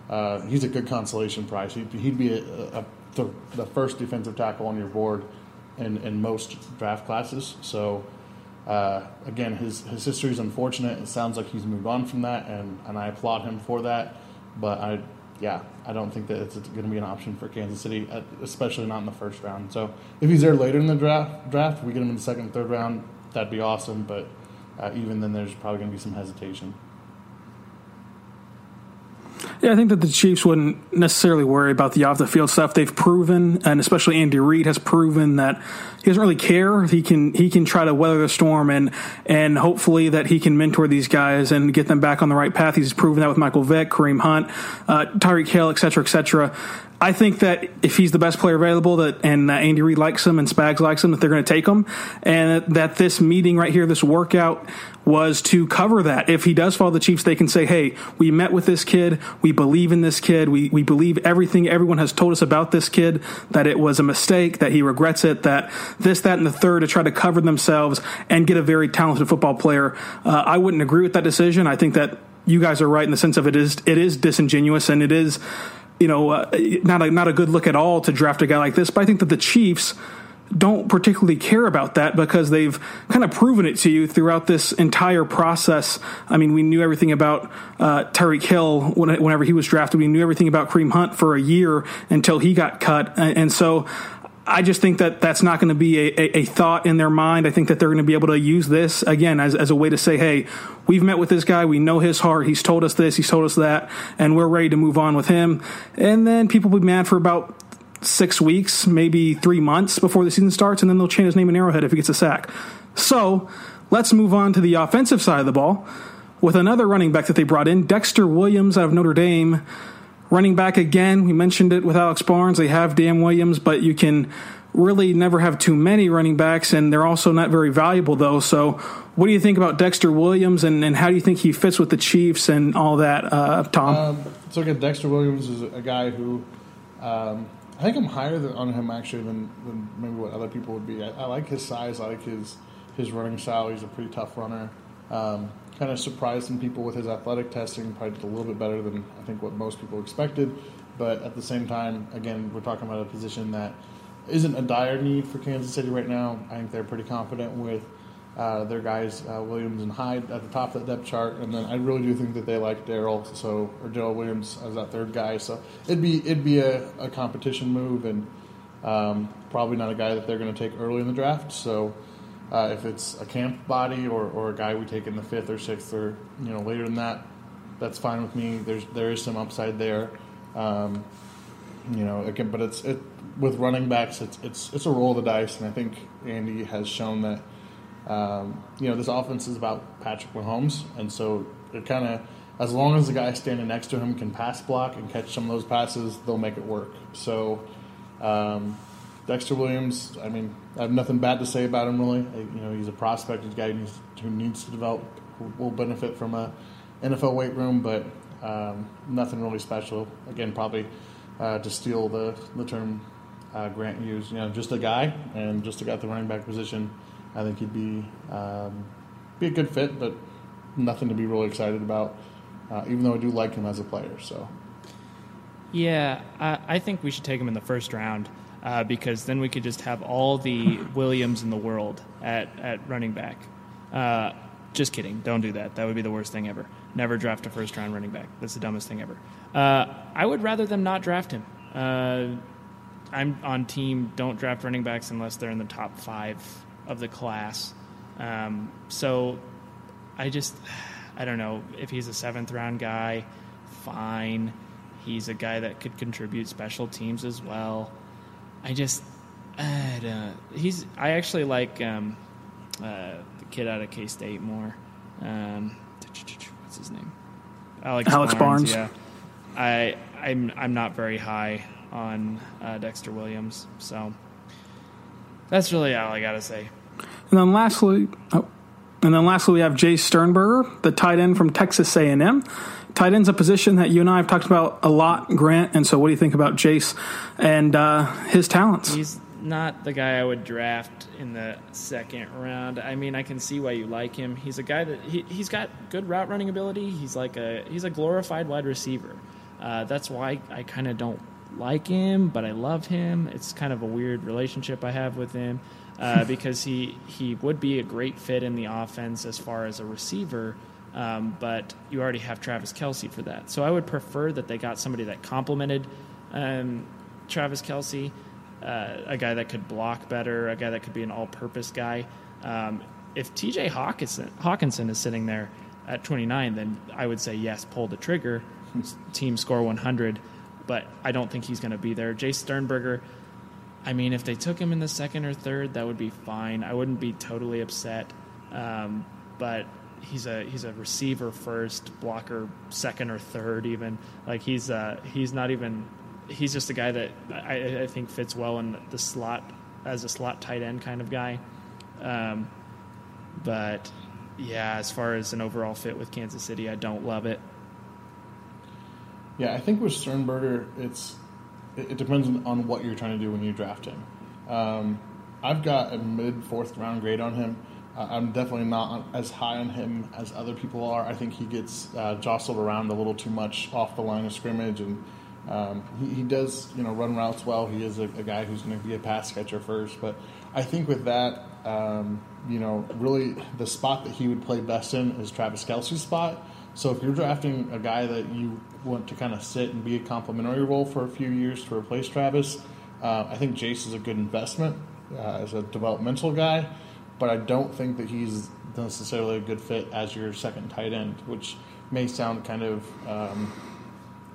uh, he's a good consolation prize. He'd, he'd be a, a, the, the, first defensive tackle on your board in, in most draft classes. So. Uh, again, his his history is unfortunate. It sounds like he's moved on from that, and, and I applaud him for that. But I yeah, I don't think that it's going to be an option for Kansas City, uh, especially not in the first round. So if he's there later in the draft, draft we get him in the second, third round, that'd be awesome. But uh, even then, there's probably going to be some hesitation. Yeah, I think that the Chiefs wouldn't necessarily worry about the off the field stuff. They've proven, and especially Andy Reid has proven that he doesn't really care. He can he can try to weather the storm and and hopefully that he can mentor these guys and get them back on the right path. He's proven that with Michael Vick, Kareem Hunt, uh, Tyreek Hill, et cetera, et cetera. I think that if he's the best player available, that and Andy Reid likes him and Spags likes him, that they're going to take him, and that this meeting right here, this workout, was to cover that. If he does follow the Chiefs, they can say, "Hey, we met with this kid. We believe in this kid. We we believe everything everyone has told us about this kid. That it was a mistake. That he regrets it. That this, that, and the third to try to cover themselves and get a very talented football player. Uh, I wouldn't agree with that decision. I think that you guys are right in the sense of it is it is disingenuous and it is you know, uh, not a not a good look at all to draft a guy like this. But I think that the Chiefs don't particularly care about that because they've kind of proven it to you throughout this entire process. I mean, we knew everything about uh, Tyreek Hill whenever he was drafted. We knew everything about Kareem Hunt for a year until he got cut, and so I just think that that's not going to be a, a, a, thought in their mind. I think that they're going to be able to use this again as, as a way to say, hey, we've met with this guy. We know his heart. He's told us this. He's told us that. And we're ready to move on with him. And then people will be mad for about six weeks, maybe three months before the season starts. And then they'll change his name in Arrowhead if he gets a sack. So let's move on to the offensive side of the ball with another running back that they brought in, Dexter Williams out of Notre Dame. Running back again, we mentioned it with Alex Barnes. They have Dan Williams, but you can really never have too many running backs, and they're also not very valuable, though. So, what do you think about Dexter Williams, and, and how do you think he fits with the Chiefs and all that, uh, Tom? Um, so, again, Dexter Williams is a guy who um, I think I'm higher than, on him actually than, than maybe what other people would be. I, I, like his size, I like his his running style. He's a pretty tough runner. Um, kind of surprised some people with his athletic testing. Probably did a little bit better than I think what most people expected. But at the same time, again, we're talking about a position that isn't a dire need for Kansas City right now. I think they're pretty confident with uh, their guys, uh, Williams and Hyde, at the top of that depth chart. And then I really do think that they like Darrel, so or Darrel Williams as that third guy. So it'd be it'd be a, a competition move, and um, probably not a guy that they're going to take early in the draft. So uh, if it's a camp body or, or a guy we take in the fifth or sixth or you know later than that, that's fine with me. There's there is some upside there, um, you know. Again, but it's it with running backs. It's it's it's a roll of the dice, and I think Andy has shown that. Um, you know, this offense is about Patrick Mahomes, and so it kind of, as long as the guy standing next to him can pass block and catch some of those passes, they'll make it work. So, um, Dexter Williams, I mean, I have nothing bad to say about him really. You know, he's a prospect, he's a guy who needs, who needs to develop, will benefit from a NFL weight room, but um, nothing really special. Again, probably uh, to steal the the term uh, Grant used, you know, just a guy and just a guy at the running back position. I think he'd be um, be a good fit, but nothing to be really excited about. Uh, even though I do like him as a player, so. Yeah, I, I think we should take him in the first round uh, because then we could just have all the Williams in the world at, at running back. Uh, just kidding. Don't do that. That would be the worst thing ever. Never draft a first round running back. That's the dumbest thing ever. Uh, I would rather them not draft him. Uh, I'm on team don't draft running backs unless they're in the top five of the class. Um, so I just, I don't know. If he's a seventh round guy, fine. He's a guy that could contribute special teams as well. I just, I don't, he's. I actually like um, uh, the kid out of K State more. Um, what's his name? Alex, Alex Barnes. Barnes. Yeah, I I'm I'm not very high on uh, Dexter Williams, so that's really all I gotta say. And then lastly, oh, and then lastly we have Jace Sternberger, the tight end from Texas A&M. Tight end's a position that you and I have talked about a lot, Grant. And so, what do you think about Jace and uh, his talents? He's not the guy I would draft in the second round. I mean, I can see why you like him. He's a guy that he, he's got good route running ability. He's like a he's a glorified wide receiver. Uh, that's why I kind of don't like him, but I love him. It's kind of a weird relationship I have with him uh, because he he would be a great fit in the offense as far as a receiver Um, but you already have Travis Kelce for that. So I would prefer that they got somebody that complemented um, Travis Kelce, uh, a guy that could block better, a guy that could be an all-purpose guy. Um, if T.J. Hockenson, Hockenson is sitting there at 29, then I would say yes, pull the trigger, team score 100. But I don't think he's going to be there. Jay Sternberger, I mean, if they took him in the second or third, that would be fine. I wouldn't be totally upset. Um, but he's a he's a receiver first, blocker second or third, even. Like he's uh, he's not even. He's just a guy that I, I think fits well in the slot as a slot tight end kind of guy. Um, but yeah, as far as an overall fit with Kansas City, I don't love it. Yeah, I think with Sternberger, it's it, it depends on what you're trying to do when you draft him. Um, I've got a mid fourth round grade on him. Uh, I'm definitely not as high on him as other people are. I think he gets uh, jostled around a little too much off the line of scrimmage, and um, he, he, does you know run routes well. He is a, a guy who's going to be a pass catcher first, but I think with that, um, you know, really the spot that he would play best in is Travis Kelce's spot. So if you're drafting a guy that you want to kind of sit and be a complementary role for a few years to replace Travis, uh, I think Jace is a good investment uh, as a developmental guy, but I don't think that he's necessarily a good fit as your second tight end, which may sound kind of, um,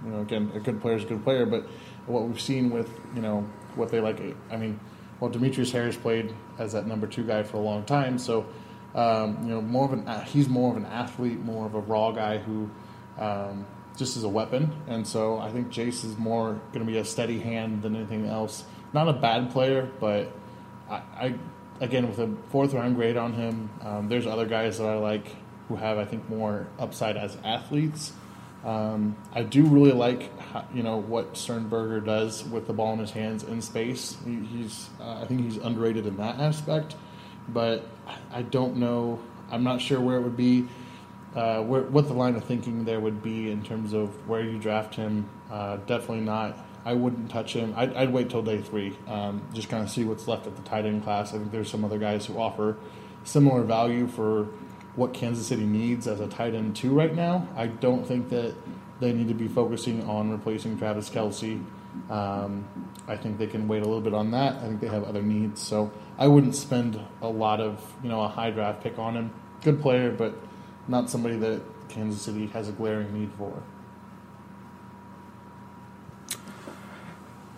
you know, again, a good player is a good player, but what we've seen with, you know, what they like, I mean, well, Demetrius Harris played as that number two guy for a long time, so um, you know, more of an he's more of an athlete, more of a raw guy who um, just is a weapon. And so I think Jace is more going to be a steady hand than anything else. Not a bad player, but I, I again with a fourth round grade on him. Um, there's other guys that I like who have I think more upside as athletes. Um, I do really like, how, you know, what Sternberger does with the ball in his hands in space. He, he's, uh, I think he's underrated in that aspect but I don't know. I'm not sure where it would be, uh, where, what the line of thinking there would be in terms of where you draft him. Uh, definitely not. I wouldn't touch him. I'd, I'd wait till day three, um, just kind of see what's left at the tight end class. I think there's some other guys who offer similar value for what Kansas City needs as a tight end two right now. I don't think that they need to be focusing on replacing Travis Kelce. Um, I think they can wait a little bit on that. I think they have other needs. So I wouldn't spend a lot of you know a high draft pick on him. Good player, but not somebody that Kansas City has a glaring need for.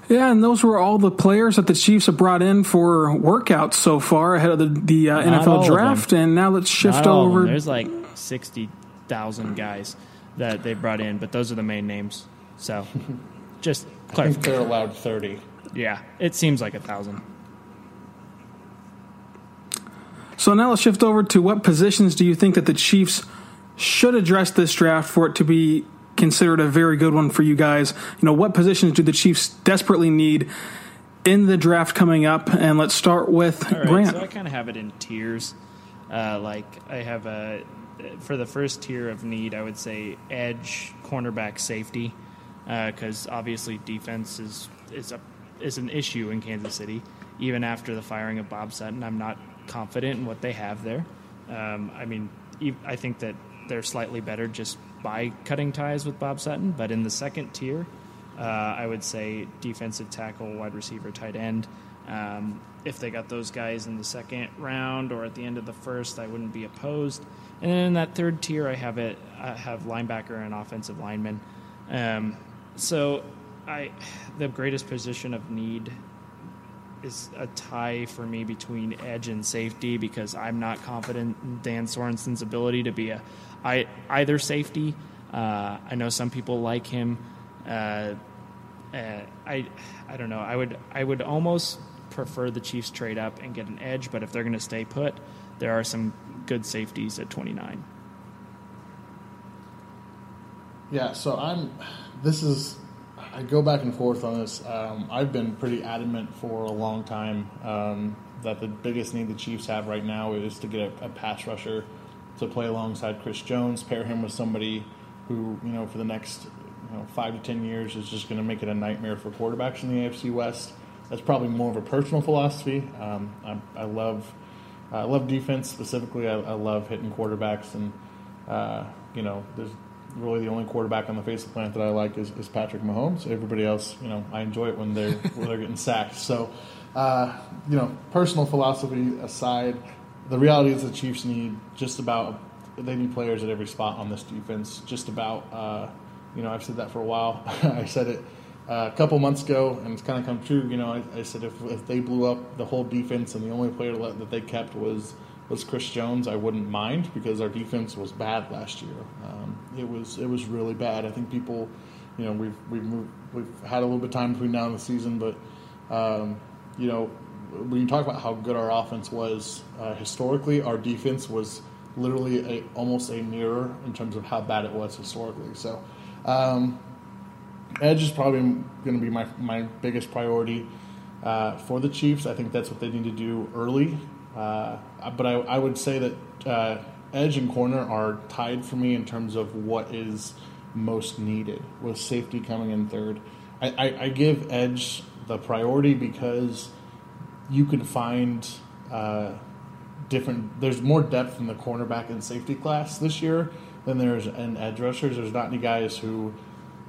Yeah, and those were all the players that the Chiefs have brought in for workouts so far ahead of the, the uh, NFL draft. And now let's shift over. There's like sixty thousand guys that they brought in, but those are the main names. So, just I think they're allowed thirty. Yeah, it seems like a thousand. So now let's shift over to what positions do you think that the Chiefs should address this draft for it to be considered a very good one for you guys? You know, what positions do the Chiefs desperately need in the draft coming up? And let's start with Grant. So I kind of have it in tiers. Uh, like I have a for the first tier of need, I would say edge, cornerback, safety, because uh, obviously defense is is a is an issue in Kansas City. Even after the firing of Bob Sutton, I'm not confident in what they have there. Um, I mean, I think that they're slightly better just by cutting ties with Bob Sutton, but in the second tier, uh, I would say defensive tackle, wide receiver, tight end. Um, if they got those guys in the second round or at the end of the first, I wouldn't be opposed. And then in that third tier, I have it. I have linebacker and offensive lineman. Um, so, I the greatest position of need is a tie for me between edge and safety because I'm not confident in Dan Sorensen's ability to be a I, either safety. Uh, I know some people like him. Uh, uh, I I don't know. I would I would almost prefer the Chiefs trade up and get an edge, but if they're going to stay put, there are some good safeties at 29. Yeah, so I'm. This is I go back and forth on this. Um, I've been pretty adamant for a long time um, that the biggest need the Chiefs have right now is to get a, a, pass rusher to play alongside Chris Jones, pair him with somebody who, you know, for the next you know, five to ten years is just going to make it a nightmare for quarterbacks in the AFC West. That's probably more of a personal philosophy. Um, I, I, love I love defense specifically. I, I love hitting quarterbacks and uh, you know, there's really the only quarterback on the face of the planet that I like is, is Patrick Mahomes. Everybody else, you know, I enjoy it when they're when they're getting sacked. So, uh, you know, personal philosophy aside, the reality is the Chiefs need just about they need players at every spot on this defense. Just about, uh, you know, I've said that for a while. I said it uh, a couple months ago, and it's kind of come true. You know, I, I, said if, if they blew up the whole defense and the only player that they kept was was Chris Jones, I wouldn't mind because our defense was bad last year. Um, it was it was really bad. I think people, you know, we've we've moved, we've had a little bit of time between now and the season, but um, you know, when you talk about how good our offense was uh, historically, our defense was literally a, almost a mirror in terms of how bad it was historically. So, um, edge is probably going to be my my biggest priority uh, for the Chiefs. I think that's what they need to do early. Uh, but I, I, would say that uh, edge and corner are tied for me in terms of what is most needed, with safety coming in third. I, I, I give edge the priority because you can find uh, different. There's more depth in the cornerback and safety class this year than there's in edge rushers. There's not any guys who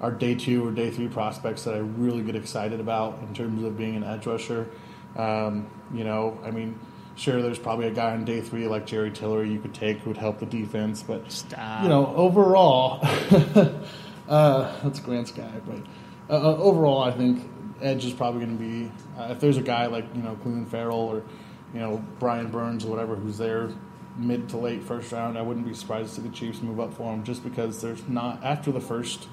are day two or day three prospects that I really get excited about in terms of being an edge rusher. Um, you know, I mean Sure, there's probably a guy on day three like Jerry Tillery you could take who would help the defense, but Stop. you know, overall, uh, that's Grant's guy. But uh, uh, overall, I think edge is probably going to be uh, if there's a guy like you know Clelin Ferrell or you know Brian Burns or whatever who's there mid to late first round, I wouldn't be surprised to see the Chiefs move up for him just because there's not after the first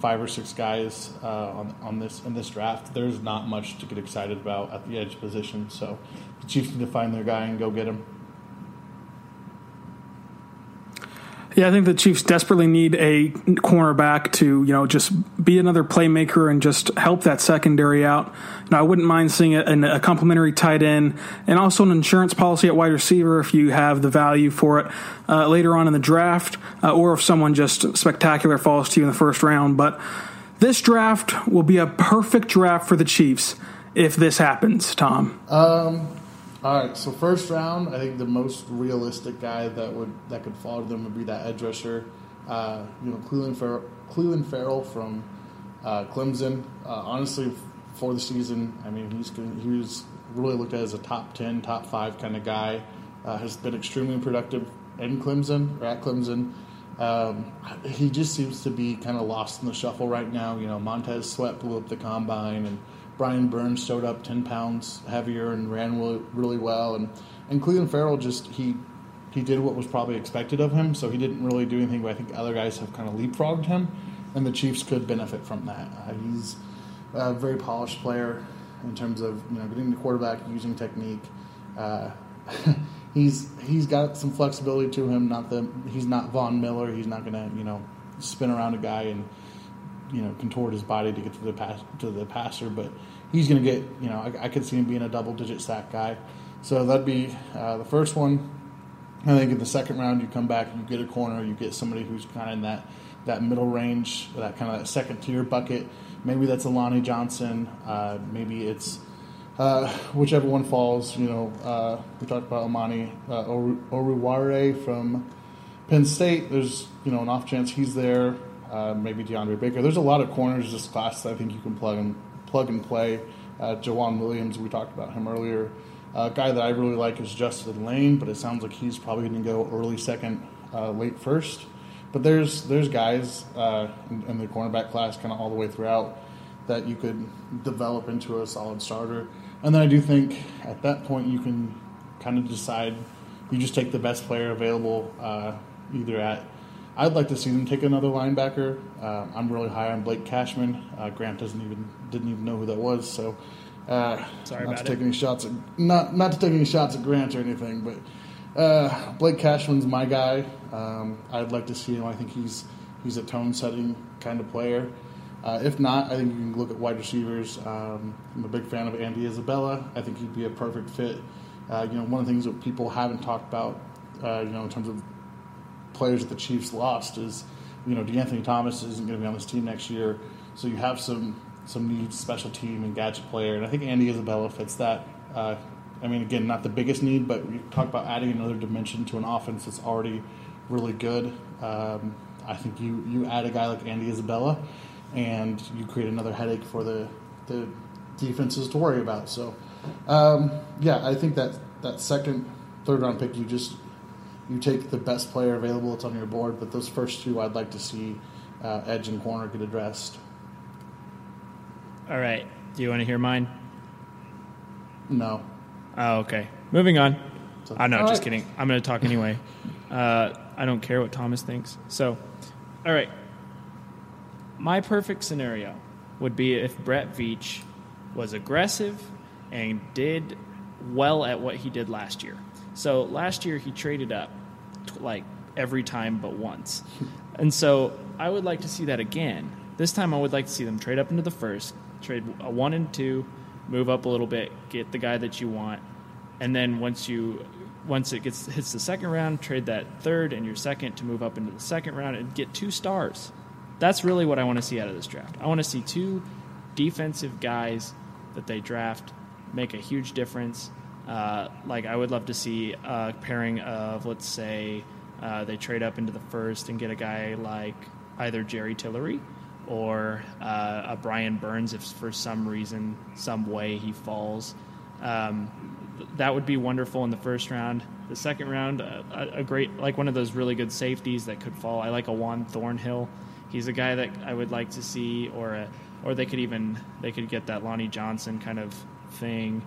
five or six guys uh, on, on this in this draft. There's not much to get excited about at the edge position. So the Chiefs need to find their guy and go get him. Yeah, I think the Chiefs desperately need a cornerback to, you know, just be another playmaker and just help that secondary out. Now, I wouldn't mind seeing a, a complementary tight end and also an insurance policy at wide receiver if you have the value for it uh, later on in the draft, uh, or if someone just spectacular falls to you in the first round. But this draft will be a perfect draft for the Chiefs if this happens, Tom. Um, all right, so first round, I think the most realistic guy that would that could fall to them would be that edge rusher. Uh, you know, Clelin, Fer- Clelin Ferrell from uh, Clemson. Uh, honestly, for the season, I mean, he's he was really looked at as a top ten, top five kind of guy. Uh, has been extremely productive in Clemson or at Clemson. Um, he just seems to be kind of lost in the shuffle right now. You know, Montez Sweat blew up the combine and Brian Burns showed up 10 pounds heavier and ran really, really well. And, and Clelin Ferrell just, he, he did what was probably expected of him, so he didn't really do anything, but I think other guys have kind of leapfrogged him, and the Chiefs could benefit from that. Uh, he's a very polished player in terms of you know getting the quarterback, using technique. Uh, he's he's got some flexibility to him. Not that he's not Von Miller. He's not going to you know spin around a guy and you know contort his body to get to the pass to the passer, but he's going to get you know I, I, could see him being a double digit sack guy. So that'd be uh, the first one. I think in the second round you come back, you get a corner, you get somebody who's kind of in that that middle range, that kind of that second tier bucket. Maybe that's a Lonnie Johnson. Uh, maybe it's uh, whichever one falls. You know, uh, we talked about Amani uh, Oruwariye from Penn State. There's you know an off chance he's there uh, maybe DeAndre Baker. There's a lot of corners this class that I think you can plug and plug and play. Uh, Joejuan Williams, we talked about him earlier. A uh, guy that I really like is Justin Layne, but it sounds like he's probably going to go early second, late first. But there's there's guys uh, in, in, the cornerback class kind of all the way throughout that you could develop into a solid starter. And then I do think at that point you can kind of decide you just take the best player available uh, either at I'd like to see them take another linebacker. Uh, I'm really high on Blake Cashman. Uh, Grant doesn't even didn't even know who that was, so uh, Sorry not to it. take any shots at not not to take any shots at Grant or anything, but uh, Blake Cashman's my guy. Um, I'd like to see him. I think he's he's a tone setting kind of player. Uh, if not, I think you can look at wide receivers. Um, I'm a big fan of Andy Isabella. I think he'd be a perfect fit. Uh, you know, one of the things that people haven't talked about, you know, in terms of players that the Chiefs lost is, you know, De'Anthony Thomas isn't going to be on this team next year, so you have some some needs, special team and gadget player, and I think Andy Isabella fits that. I mean, again, not the biggest need, but we talk about adding another dimension to an offense that's already really good. Um, I think you, you add a guy like Andy Isabella, and you create another headache for the the defenses to worry about. So, um, yeah, I think that that second, third round pick, you just you take the best player available that's on your board. But those first two, I'd like to see uh, edge and corner get addressed. All right. Do you want to hear mine? No. Oh, okay. Moving on. I know, just right. kidding. I'm going to talk anyway. Uh, I don't care what Thomas thinks. So, all right. My perfect scenario would be if Brett Veach was aggressive and did well at what he did last year. So last year he traded up t- like every time but once. And so I would like to see that again. This time I would like to see them trade up into the first, trade a one and two, move up a little bit, get the guy that you want, and then once you once it gets hits the second round, trade that third and your second to move up into the second round and get two stars. That's really what I want to see out of this draft. I want to see two defensive guys that they draft make a huge difference. Uh, like I would love to see a pairing of, let's say, uh, they trade up into the first and get a guy like either Jerry Tillery or uh, a Brian Burns if for some reason, some way he falls. Um, that would be wonderful in the first round. The second round, uh, a, a great like one of those really good safeties that could fall. I like a Juan Thornhill. He's a guy that I would like to see, or a, or they could even they could get that Lonnie Johnson kind of thing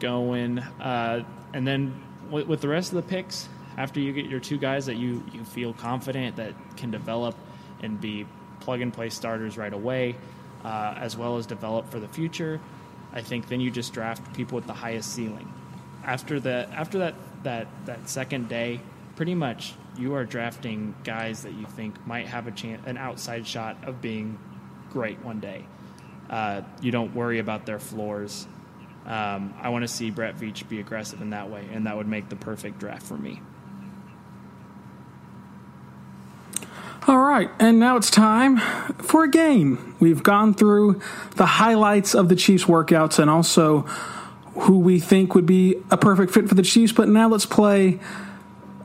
going. Uh, and then with, with the rest of the picks, after you get your two guys that you, you feel confident that can develop and be plug and play starters right away, uh, as well as develop for the future, I think then you just draft people with the highest ceiling. After that, after that, that, that second day, pretty much you are drafting guys that you think might have a chance, an outside shot of being great one day. Uh, you don't worry about their floors. Um, I want to see Brett Veach be aggressive in that way, and that would make the perfect draft for me. All right, and now it's time for a game. We've gone through the highlights of the Chiefs workouts and also who we think would be a perfect fit for the Chiefs, but now let's play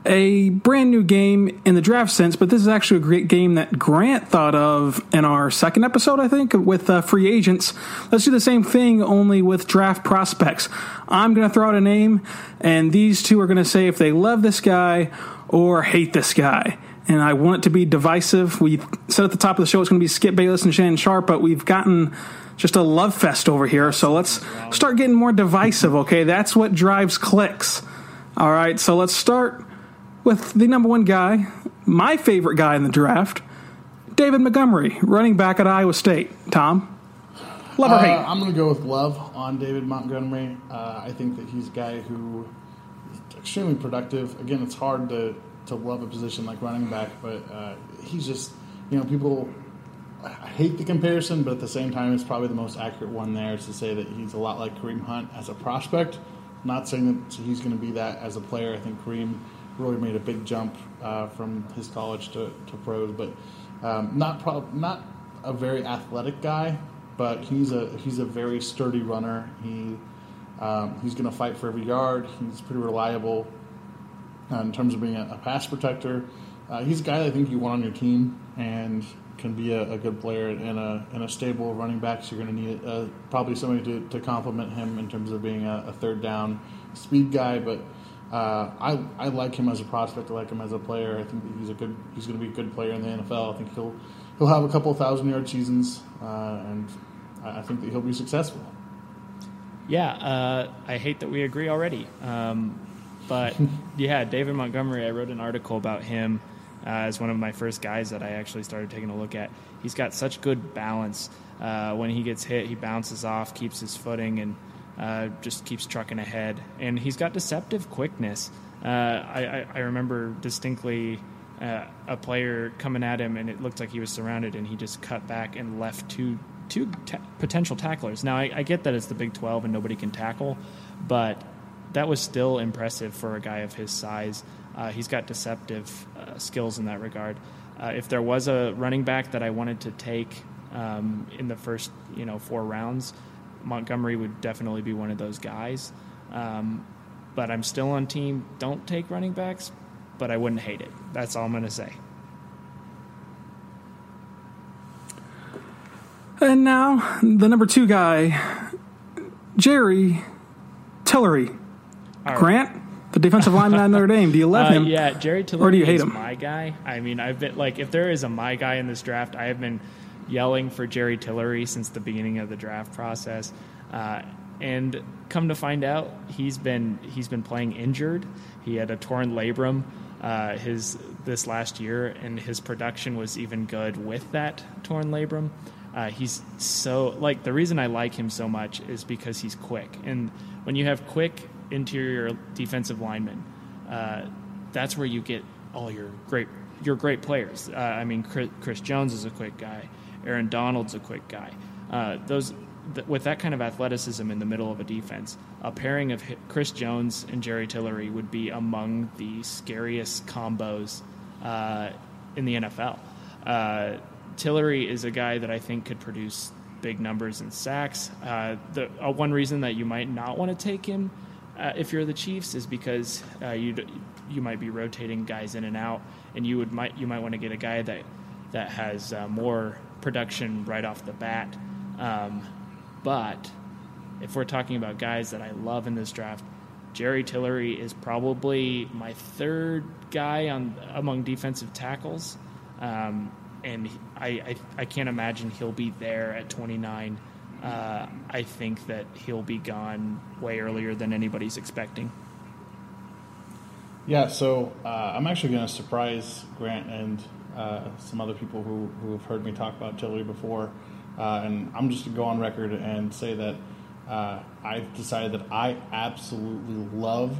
a brand new game in the draft sense, but this is actually a great game that Grant thought of in our second episode, I think, with uh, free agents. Let's do the same thing, only with draft prospects. I'm going to throw out a name, and these two are going to say if they love this guy or hate this guy. And I want it to be divisive. We said at the top of the show it's going to be Skip Bayless and Shannon Sharpe, but we've gotten just a love fest over here. So let's start getting more divisive, okay? That's what drives clicks. All right, so let's start with the number one guy, my favorite guy in the draft, David Montgomery, running back at Iowa State. Tom, love or Uh, hate? I'm going to go with love on David Montgomery. Uh, I think that he's a guy who is extremely productive. Again, it's hard to, to love a position like running back, but uh, he's just, you know, people I hate the comparison, but at the same time, it's probably the most accurate one there is to say that he's a lot like Kareem Hunt as a prospect. Not saying that he's going to be that as a player. I think Kareem really made a big jump uh, from his college to, to pros, but um, not prob- not a very athletic guy, but he's a he's a very sturdy runner. He um, he's going to fight for every yard. He's pretty reliable uh, in terms of being a, a pass protector. Uh, he's a guy I think you want on your team and can be a, a good player in a a stable running back. So you're going to need uh, probably somebody to, to complement him in terms of being a, a third down speed guy. But uh, I I like him as a prospect. I like him as a player. I think he's a good he's going to be a good player in the NFL. I think he'll he'll have a couple thousand yard seasons, uh, and I I think that he'll be successful. Yeah, uh, I hate that we agree already. Um, but yeah, David Montgomery, I wrote an article about him uh, as one of my first guys that I actually started taking a look at. He's got such good balance. Uh, when he gets hit, he bounces off, keeps his footing, and uh, just keeps trucking ahead. And he's got deceptive quickness. Uh, I, I, I remember distinctly uh, a player coming at him, and it looked like he was surrounded, and he just cut back and left two two potential tacklers. Now I, I get that it's the Big Twelve and nobody can tackle, but that was still impressive for a guy of his size. Uh, he's got deceptive uh, skills in that regard. Uh, if there was a running back that I wanted to take um, in the first, you know, four rounds, Montgomery would definitely be one of those guys. Um, but I'm still on team. Don't take running backs but I wouldn't hate it. That's all I'm going to say. And now, the number two guy, Jerry Tillery. All right. Grant, the defensive lineman at Notre Dame. Do you love Uh, him? yeah, Jerry Tillery Or do you hate is him? my guy. I mean, I've been like, if there is a my guy in this draft, I have been yelling for Jerry Tillery since the beginning of the draft process. Uh, and come to find out, he's been he's been playing injured. He had a torn labrum uh, his this last year, and his production was even good with that torn labrum. Uh, he's so like the reason I like him so much is because he's quick, and when you have quick interior defensive linemen, uh, that's where you get all your great your great players. Uh, I mean, Chris, Chris Jones is a quick guy. Aaron Donald's a quick guy. Uh, those th- with that kind of athleticism in the middle of a defense, a pairing of Chris Jones and Jerry Tillery would be among the scariest combos uh, in the NFL. Uh, Tillery is a guy that I think could produce big numbers in sacks. Uh, the uh, one reason that you might not want to take him uh, if you're the Chiefs is because uh, you you might be rotating guys in and out, and you would might you might want to get a guy that that has uh, more production right off the bat. Um, but if we're talking about guys that I love in this draft, Jerry Tillery is probably my third guy on among defensive tackles, um, and I, I I can't imagine he'll be there at 29. Uh, I think that he'll be gone way earlier than anybody's expecting. Yeah, so uh, I'm actually going to surprise Grant and uh, some other people who, who have heard me talk about Tillery before. Uh, and I'm just going to go on record and say that uh, I've decided that I absolutely love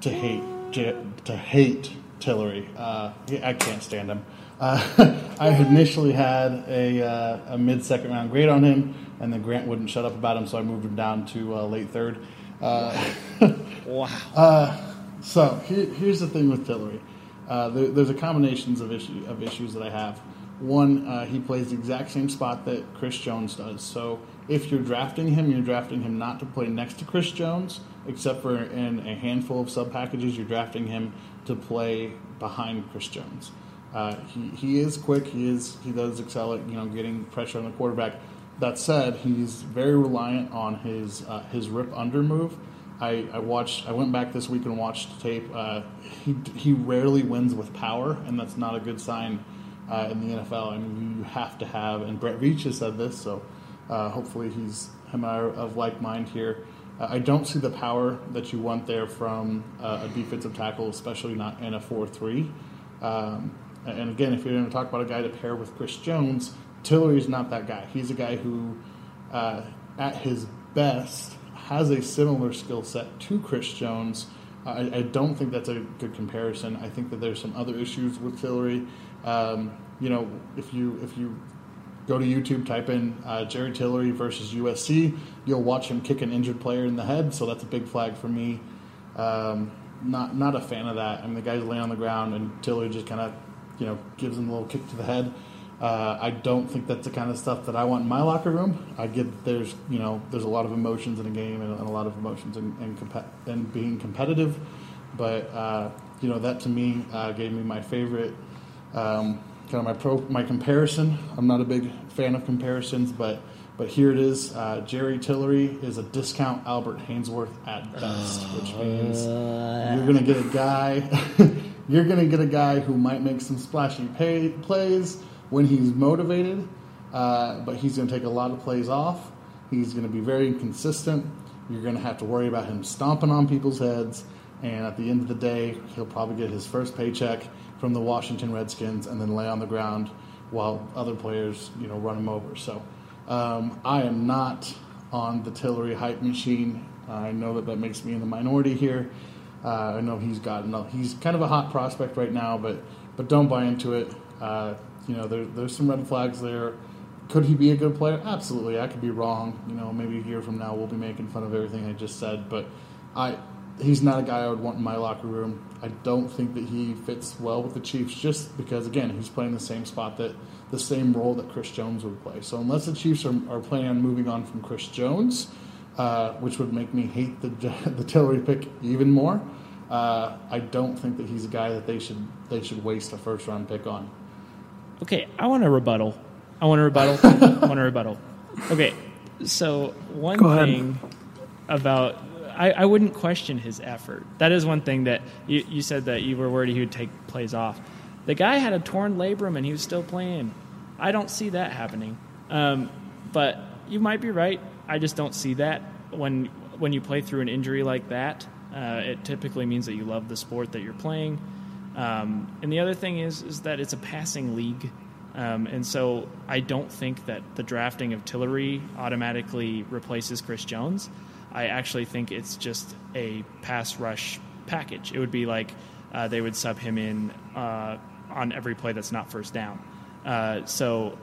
to hate to hate Tillery. Uh, I can't stand him. Uh, I initially had a, uh, a mid second round grade on him, and then Grant wouldn't shut up about him, so I moved him down to uh, late third. Uh, Wow. so here, here's the thing with Tillery. Uh, there, there's a combinations of issue of issues that I have. One, uh, he plays the exact same spot that Chris Jones does. So if you're drafting him, you're drafting him not to play next to Chris Jones, except for in a handful of sub packages, you're drafting him to play behind Chris Jones. Uh, he, he is quick. He is he does excel at you know getting pressure on the quarterback. That said, he's very reliant on his uh, his rip under move. I, I watched. I went back this week and watched tape. Uh, he he rarely wins with power, and that's not a good sign uh, in the NFL. I mean, you have to have. And Brett Veach has said this, so uh, hopefully he's him and I are of like mind here. Uh, I don't see the power that you want there from a defensive tackle, especially not in a four-three. Um, and again, if you're going to talk about a guy to pair with Chris Jones, Tillery's not that guy. He's a guy who, uh, at his best, has a similar skill set to Chris Jones. I, I don't think that's a good comparison. I think that there's some other issues with Tillery. Um, you know, if you if you go to YouTube, type in uh, Jerry Tillery versus USC, you'll watch him kick an injured player in the head. So that's a big flag for me. Um, not not a fan of that. I mean, the guy's laying on the ground, and Tillery just kind of, you know, gives him a little kick to the head. Uh, I don't think that's the kind of stuff that I want in my locker room. I get that there's you know there's a lot of emotions in a game and, and a lot of emotions in, in, compe- in being competitive, but uh, you know that to me uh, gave me my favorite um, kind of my pro my comparison. I'm not a big fan of comparisons, but but here it is. Uh, Jerry Tillery is a discount Albert Haynesworth at best, which means you're going to get a guy. you're going to get a guy who might make some splashy pay, plays when he's motivated, uh, but he's going to take a lot of plays off. He's going to be very inconsistent. You're going to have to worry about him stomping on people's heads, and at the end of the day, he'll probably get his first paycheck from the Washington Redskins and then lay on the ground while other players, you know, run him over. So um, I am not on the Tillery hype machine. I know that that makes me in the minority here. Uh, I know he's gotten he's kind of a hot prospect right now, but but don't buy into it. Uh, you know, there, there's some red flags there. Could he be a good player? Absolutely. I could be wrong. You know, maybe a year from now we'll be making fun of everything I just said, but I he's not a guy I would want in my locker room. I don't think that he fits well with the Chiefs just because again he's playing the same spot that the same role that Chris Jones would play. So unless the Chiefs are, are planning on moving on from Chris Jones, uh, which would make me hate the the Tillery pick even more, Uh, I don't think that he's a guy that they should they should waste a first round pick on. Okay, I want a rebuttal. I want a rebuttal. I want a rebuttal. Okay, so one Go ahead. thing about I, I wouldn't question his effort. That is one thing that you, you said that you were worried he would take plays off. The guy had a torn labrum and he was still playing. I don't see that happening. Um, but you might be right. I just don't see that when when you play through an injury like that. Uh, it typically means that you love the sport that you're playing. Um, and the other thing is is that it's a passing league, um, and so I don't think that the drafting of Tillery automatically replaces Chris Jones. I actually think it's just a pass rush package. It would be like uh, they would sub him in uh, on every play that's not first down. Uh, so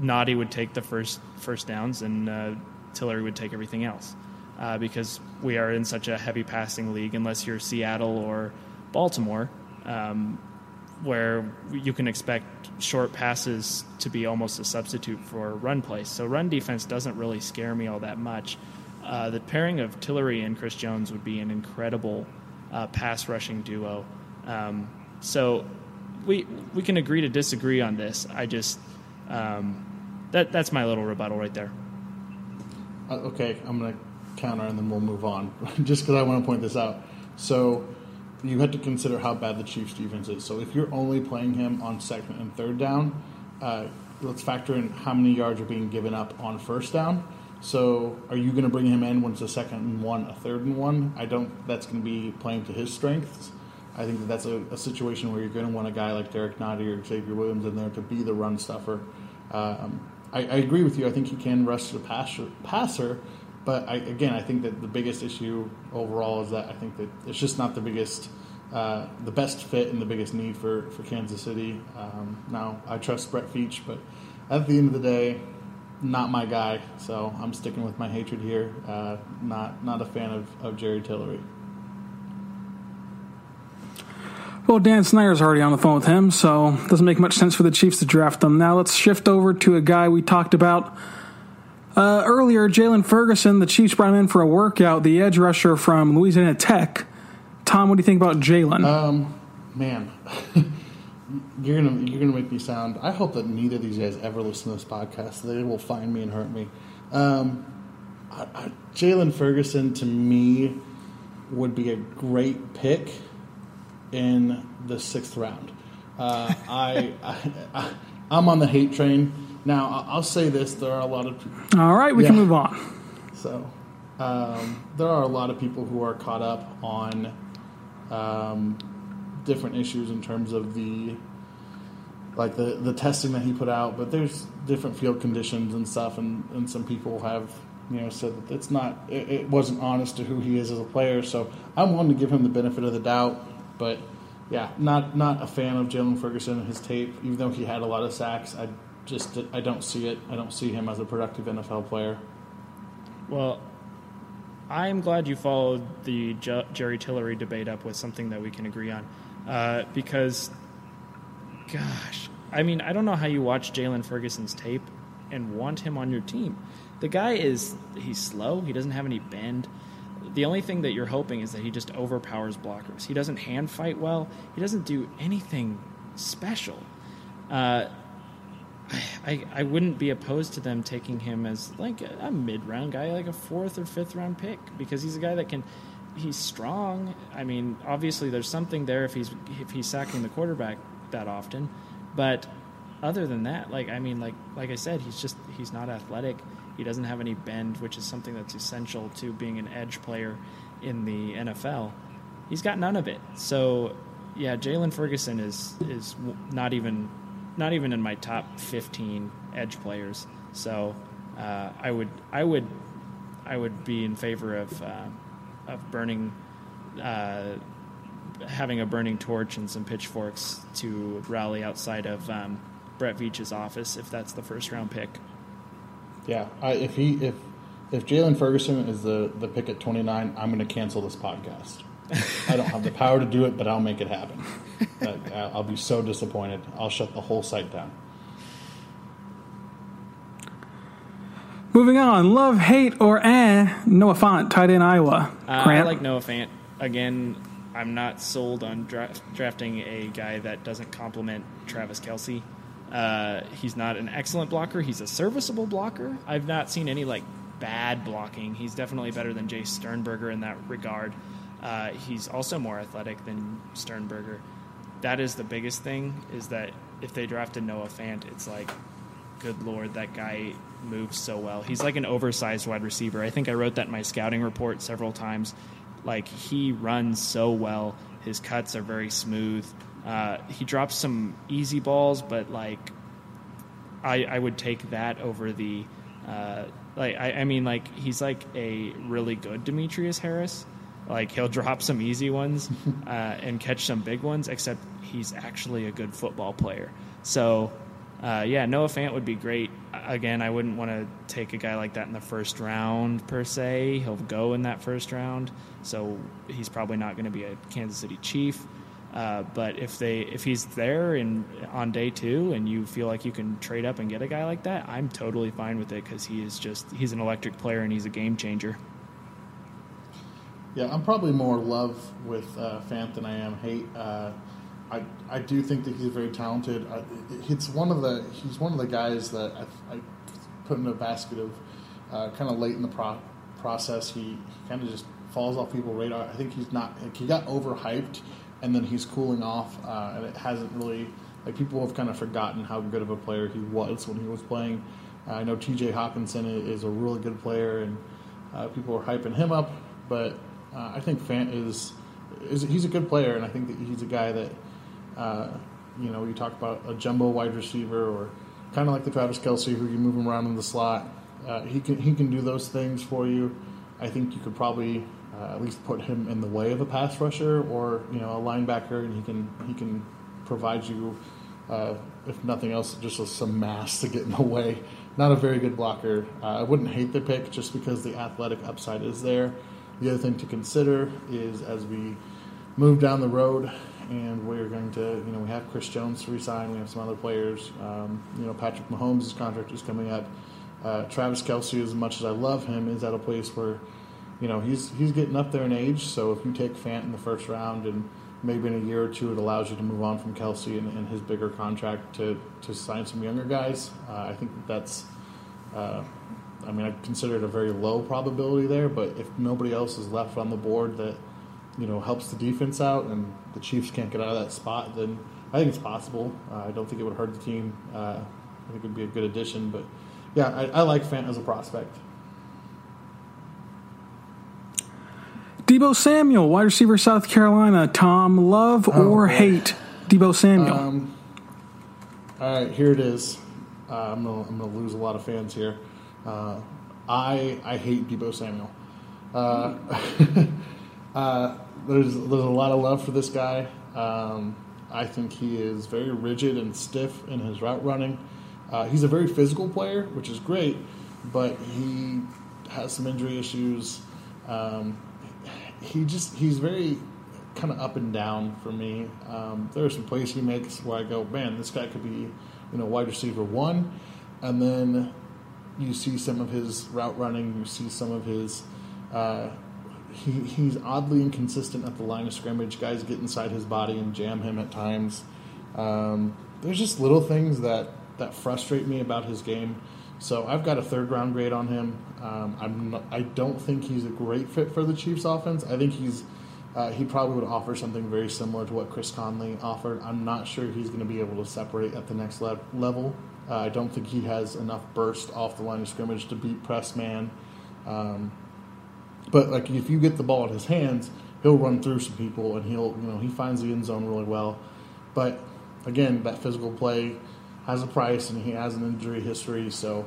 Nnadi would take the first first downs, and uh, Tillery would take everything else. Uh, because we are in such a heavy passing league, unless you're Seattle or Baltimore, um, where you can expect short passes to be almost a substitute for run plays. So run defense doesn't really scare me all that much. Uh, the pairing of Tillery and Chris Jones would be an incredible uh, pass rushing duo. Um, so we we can agree to disagree on this. I just um, that that's my little rebuttal right there. Uh, okay, I'm going to counter and then we'll move on. Just because I want to point this out. So you have to consider how bad the Chiefs' defense is. So if you're only playing him on second and third down, uh, let's factor in how many yards are being given up on first down. So are you going to bring him in when it's a second and one, a third and one? I don't. That's going to be playing to his strengths. I think that that's a, a situation where you're going to want a guy like Derrick Nnadi or Xavier Williams in there to be the run stuffer. Um, I, I agree with you. I think he can rush the passer, passer but I, again, I think that the biggest issue overall is that I think that it's just not the biggest, uh, the best fit and the biggest need for, for Kansas City. Um, now, I trust Brett Veach, but at the end of the day, not my guy. So I'm sticking with my hatred here. Uh, not not a fan of, of Jerry Tillery. Well, Dan Snyder's already on the phone with him, so it doesn't make much sense for the Chiefs to draft him. Now let's shift over to a guy we talked about uh, earlier, Jaylon Ferguson. The Chiefs brought him in for a workout. The edge rusher from Louisiana Tech. Tom, what do you think about Jaylon? Um, man, you're gonna you're gonna make me sound. I hope that neither of these guys ever listen to this podcast. They will find me and hurt me. Um, Jaylon Ferguson to me would be a great pick in the sixth round. Uh, I, I, I I'm on the hate train. Now I'll say this: there are a lot of All right, we can move on. so um, there are a lot of people who are caught up on um, different issues in terms of the like the, the testing that he put out, but there's different field conditions and stuff, and, and some people have you know said that it's not it, it wasn't honest to who he is as a player. So I'm willing to give him the benefit of the doubt, but yeah, not not a fan of Jaylon Ferguson and his tape, even though he had a lot of sacks. I just I don't see it. I don't see him as a productive NFL player. Well, I'm glad you followed the Jerry Tillery debate up with something that we can agree on. Uh, because, gosh, I mean, I don't know how you watch Jaylon Ferguson's tape and want him on your team. The guy is, he's slow, he doesn't have any bend. The only thing that you're hoping is that he just overpowers blockers. He doesn't hand fight well, he doesn't do anything special. Uh, I, I wouldn't be opposed to them taking him as like a, a mid round guy, like a fourth or fifth round pick, because he's a guy that can. He's strong. I mean, obviously, there's something there if he's if he's sacking the quarterback that often, but other than that, like I mean, like like I said, he's just he's not athletic. He doesn't have any bend, which is something that's essential to being an edge player in the NFL. He's got none of it. So, yeah, Jaylon Ferguson is is not even not even in my top 15 edge players. So uh, I would I would I would be in favor of uh, of burning uh, having a burning torch and some pitchforks to rally outside of um, Brett Veach's office if that's the first round pick. Yeah, I, if he if if Jaylon Ferguson is the the pick at 29, I'm going to cancel this podcast. I don't have the power to do it, but I'll make it happen. That- I'll I'll be so disappointed. I'll shut the whole site down. Moving on, love, hate, or eh? Noah Fant, tight end Iowa. Uh, I like Noah Fant. Again, I'm not sold on draft, drafting a guy that doesn't complement Travis Kelce. Uh, he's not an excellent blocker. He's a serviceable blocker. I've not seen any like bad blocking. He's definitely better than Jace Sternberger in that regard. Uh, he's also more athletic than Sternberger. That is the biggest thing. Is that if they drafted Noah Fant, it's like, good lord, that guy moves so well. He's like an oversized wide receiver. I think I wrote that in my scouting report several times. Like he runs so well. His cuts are very smooth. Uh, he drops some easy balls, but like I, I would take that over the uh, like I, I mean like he's like a really good Demetrius Harris. Like he'll drop some easy ones uh, and catch some big ones, except he's actually a good football player. So uh, yeah, Noah Fant would be great. Again, I wouldn't want to take a guy like that in the first round per se. He'll go in that first round, so he's probably not going to be a Kansas City Chief. Uh, but if they if he's there in on day two and you feel like you can trade up and get a guy like that, I'm totally fine with it because he is just he's an electric player and he's a game changer. Yeah, I'm probably more love with uh, Fant than I am hate. Uh, I I do think that he's very talented. I, it's one of the he's one of the guys that I, I put in a basket of uh, kind of late in the pro- process. He, he kind of just falls off people's radar. I think he's not he got overhyped and then he's cooling off, uh, and it hasn't really like people have kind of forgotten how good of a player he was when he was playing. Uh, I know T.J. Hockenson is a really good player, and uh, people are hyping him up, but uh, I think Fant is, is he's a good player, and I think that he's a guy that uh, you know you talk about a jumbo wide receiver or kind of like the Travis Kelce who you move him around in the slot. Uh, he can he can do those things for you. I think you could probably uh, at least put him in the way of a pass rusher or you know a linebacker, and he can he can provide you, uh, if nothing else, just some mass to get in the way. Not a very good blocker. Uh, I wouldn't hate the pick just because the athletic upside is there. The other thing to consider is as we move down the road, and we're going to, you know, we have Chris Jones to resign. We have some other players. Um, you know, Patrick Mahomes' contract is coming up. Uh, Travis Kelce, as much as I love him, is at a place where you know, he's he's getting up there in age. So if you take Fant in the first round and maybe in a year or two, it allows you to move on from Kelce and, and his bigger contract to, to sign some younger guys. Uh, I think that that's, uh, I mean, I consider it a very low probability there. But if nobody else is left on the board that, you know, helps the defense out and the Chiefs can't get out of that spot, then I think it's possible. Uh, I don't think it would hurt the team. Uh, I think it would be a good addition. But yeah, I, I like Fant as a prospect. Deebo Samuel, wide receiver, South Carolina. Tom, love Oh, or boy. hate Deebo Samuel? Um, all right, here it is. Uh, I'm gonna I'm gonna lose a lot of fans here. Uh, I I hate Deebo Samuel. Uh, uh, there's there's a lot of love for this guy. Um, I think he is very rigid and stiff in his route running. Uh, he's a very physical player, which is great, but he has some injury issues. Um, he just he's very kind of up and down for me. Um, there are some plays he makes where I go, man, this guy could be, you know, wide receiver one, and then you see some of his route running, you see some of his. Uh, he, he's oddly inconsistent at the line of scrimmage. Guys get inside his body and jam him at times. Um, there's just little things that, that frustrate me about his game. So I've got a third round grade on him. Um, I'm not, I don't think he's a great fit for the Chiefs offense. I think he's uh, he probably would offer something very similar to what Chris Conley offered. I'm not sure he's going to be able to separate at the next le- level. Uh, I don't think he has enough burst off the line of scrimmage to beat press man. Um, but like if you get the ball in his hands, he'll run through some people and he'll you know he finds the end zone really well. But again, that physical play has a price and he has an injury history, so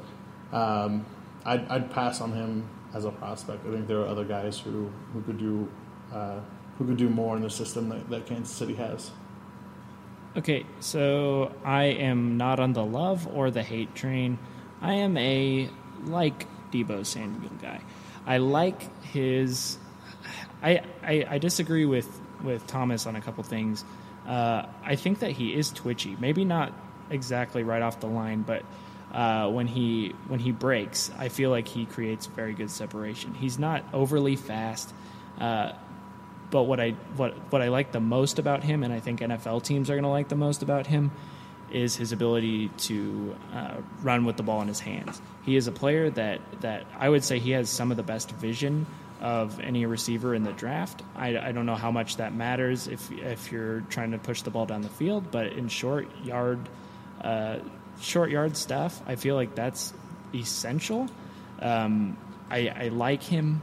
um, I'd, I'd pass on him as a prospect. I think there are other guys who who could do uh, who could do more in the system that, that Kansas City has. Okay, so I am not on the love or the hate train. I am a like Deebo Samuel guy. I like his. I I, I disagree with with Thomas on a couple things. Uh, I think that he is twitchy. Maybe not exactly right off the line, but uh, when he when he breaks, I feel like he creates very good separation. He's not overly fast. Uh, but what I what what I like the most about him, and I think NFL teams are going to like the most about him, is his ability to uh, run with the ball in his hands. He is a player that that I would say he has some of the best vision of any receiver in the draft. I, I don't know how much that matters if if you're trying to push the ball down the field, but in short yard uh, short yard stuff, I feel like that's essential. Um, I, I like him.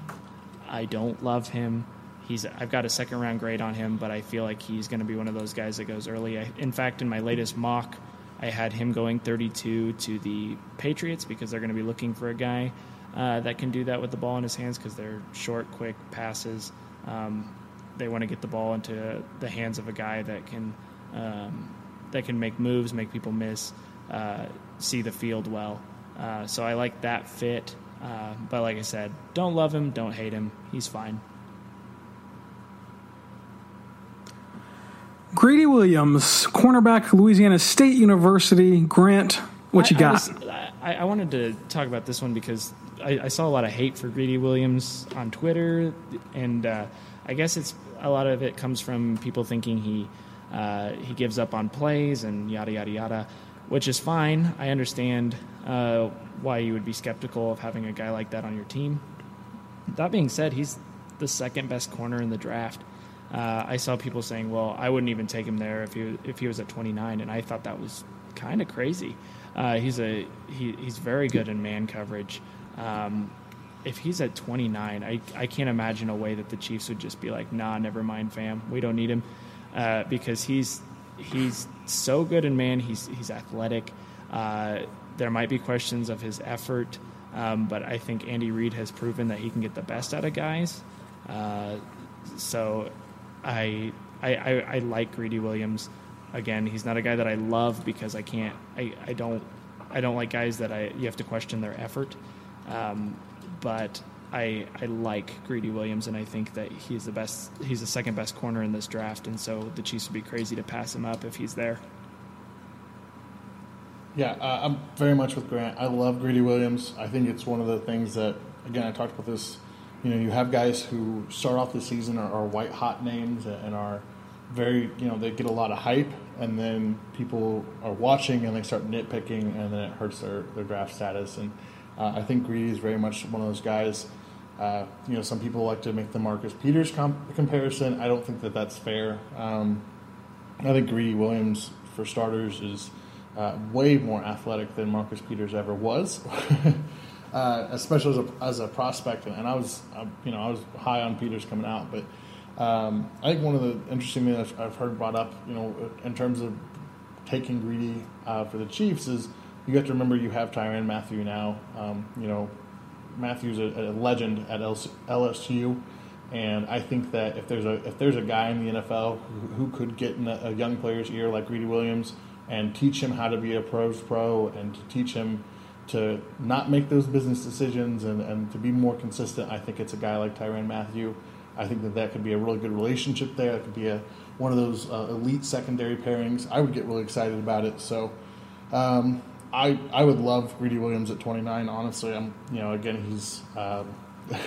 I don't love him. He's I've got a second round grade on him, but I feel like he's going to be one of those guys that goes early. I, in fact, in my latest mock, I had him going 32 to the Patriots because they're going to be looking for a guy uh, that can do that with the ball in his hands because they're short, quick passes. Um, they want to get the ball into the hands of a guy that can um, that can make moves, make people miss, uh, see the field well. Uh, so I like that fit. Uh, but like I said, don't love him, don't hate him. He's fine. Greedy Williams, cornerback, Louisiana State University. Grant, what you I, got? I, was, I, I wanted to talk about this one because I, I, saw a lot of hate for Greedy Williams on Twitter, and uh, I guess it's a lot of it comes from people thinking he uh, he gives up on plays and yada yada yada, which is fine. I understand uh, why you would be skeptical of having a guy like that on your team. That being said, he's the second best corner in the draft. Uh, I saw people saying, "Well, I wouldn't even take him there if he if he was at 29," and I thought that was kind of crazy. Uh, he's a he, he's very good in man coverage. Um, if he's at 29, I, I can't imagine a way that the Chiefs would just be like, "Nah, never mind, fam. We don't need him," uh, because he's he's so good in man. He's he's athletic. Uh, there might be questions of his effort, um, but I think Andy Reid has proven that he can get the best out of guys. Uh, so I, I, I, I like Greedy Williams. Again, he's not a guy that I love because I can't. I, I don't. I don't like guys that I you have to question their effort. Um, but I I like Greedy Williams, and I think that he's the best. He's the second best corner in this draft, and so the Chiefs would be crazy to pass him up if he's there. Yeah, uh, I'm very much with Grant. I love Greedy Williams. I think it's one of the things that, again, I talked about this. You know, you have guys who start off the season are, are white hot names and are very, you know, they get a lot of hype, and then people are watching and they start nitpicking, and then it hurts their, their draft status. And uh, I think Greedy is very much one of those guys. Uh, you know, some people like to make the Marcus Peters comp- comparison. I don't think that that's fair. Um, I think Greedy Williams, for starters, is uh, way more athletic than Marcus Peters ever was, uh, especially as a, as a prospect. And I was, uh, you know, I was high on Peters coming out. But um, I think one of the interesting things I've heard brought up, you know, in terms of taking Greedy uh, for the Chiefs is you have to remember you have Tyrann Mathieu now. Um, you know, Mathieu's a, a legend at LSU. And I think that if there's a if there's a guy in the NFL who, who could get in a, a young player's ear like Greedy Williams, and teach him how to be a pros pro and to teach him to not make those business decisions and, and to be more consistent. I think it's a guy like Tyrann Mathieu. I think that that could be a really good relationship there. It could be a one of those uh, elite secondary pairings. I would get really excited about it. So um, I I would love Greedy Williams at 29. Honestly, I'm you know again he's um,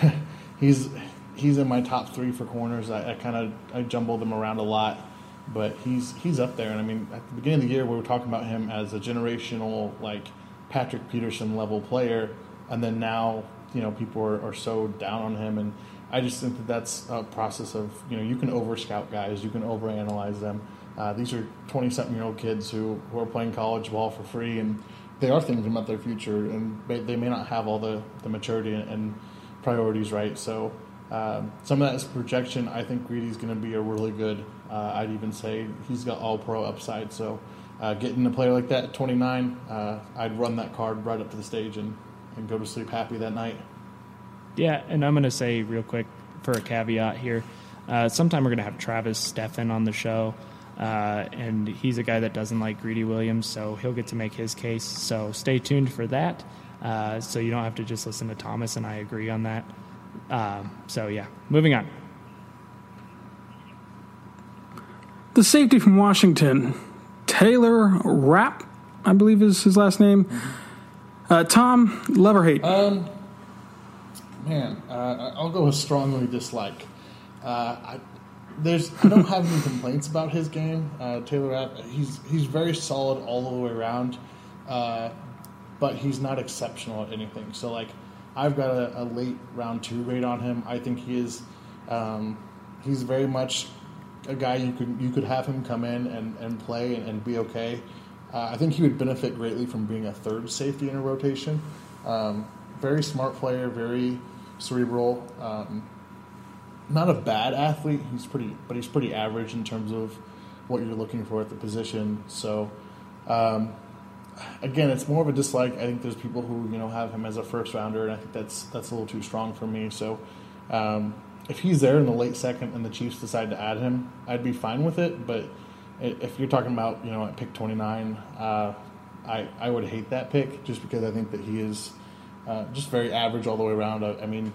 he's he's in my top three for corners. I, I kind of I jumble them around a lot but he's he's up there. And I mean, at the beginning of the year, we were talking about him as a generational like Patrick Peterson level player, and then now you know people are, are so down on him, and I just think that that's a process of you know you can over scout guys, you can over analyze them. Uh, these are twenty something year old kids who who are playing college ball for free, and they are thinking about their future, and they, may not have all the the maturity and, priorities right. So. Um, some of that is projection. I think Greedy's going to be a really good uh, I'd even say he's got all pro upside. So uh, getting a player like that at 29, uh, I'd run that card right up to the stage and, and go to sleep happy that night. Yeah, and I'm going to say real quick for a caveat here. Uh, sometime we're going to have Travis Steffen on the show. Uh, and he's a guy that doesn't like Greedy Williams, so he'll get to make his case. So stay tuned for that. Uh, so you don't have to just listen to Thomas, and I agree on that. Um, so yeah, moving on. The safety from Washington, Taylor Rapp, I believe is his last name. Uh, Tom, love or hate? Um, man, uh, I'll go with strongly dislike. Uh, I, there's I don't have any complaints about his game. Uh, Taylor Rapp, he's he's very solid all the way around, uh, but he's not exceptional at anything. So like, I've got a, a late round two grade on him. I think he is. Um, he's very much a guy you could you could have him come in and, and play and, and be okay. Uh, I think he would benefit greatly from being a third safety in a rotation. Um, very smart player, very cerebral. Um, not a bad athlete. He's pretty, but he's pretty average in terms of what you're looking for at the position. So, um, again, it's more of a dislike. I think there's people who you know have him as a first rounder, and I think that's that's a little too strong for me. So, um, if he's there in the late second and the Chiefs decide to add him, I'd be fine with it. But if you're talking about you know at pick 29, uh, I I would hate that pick just because I think that he is uh, just very average all the way around. I, I mean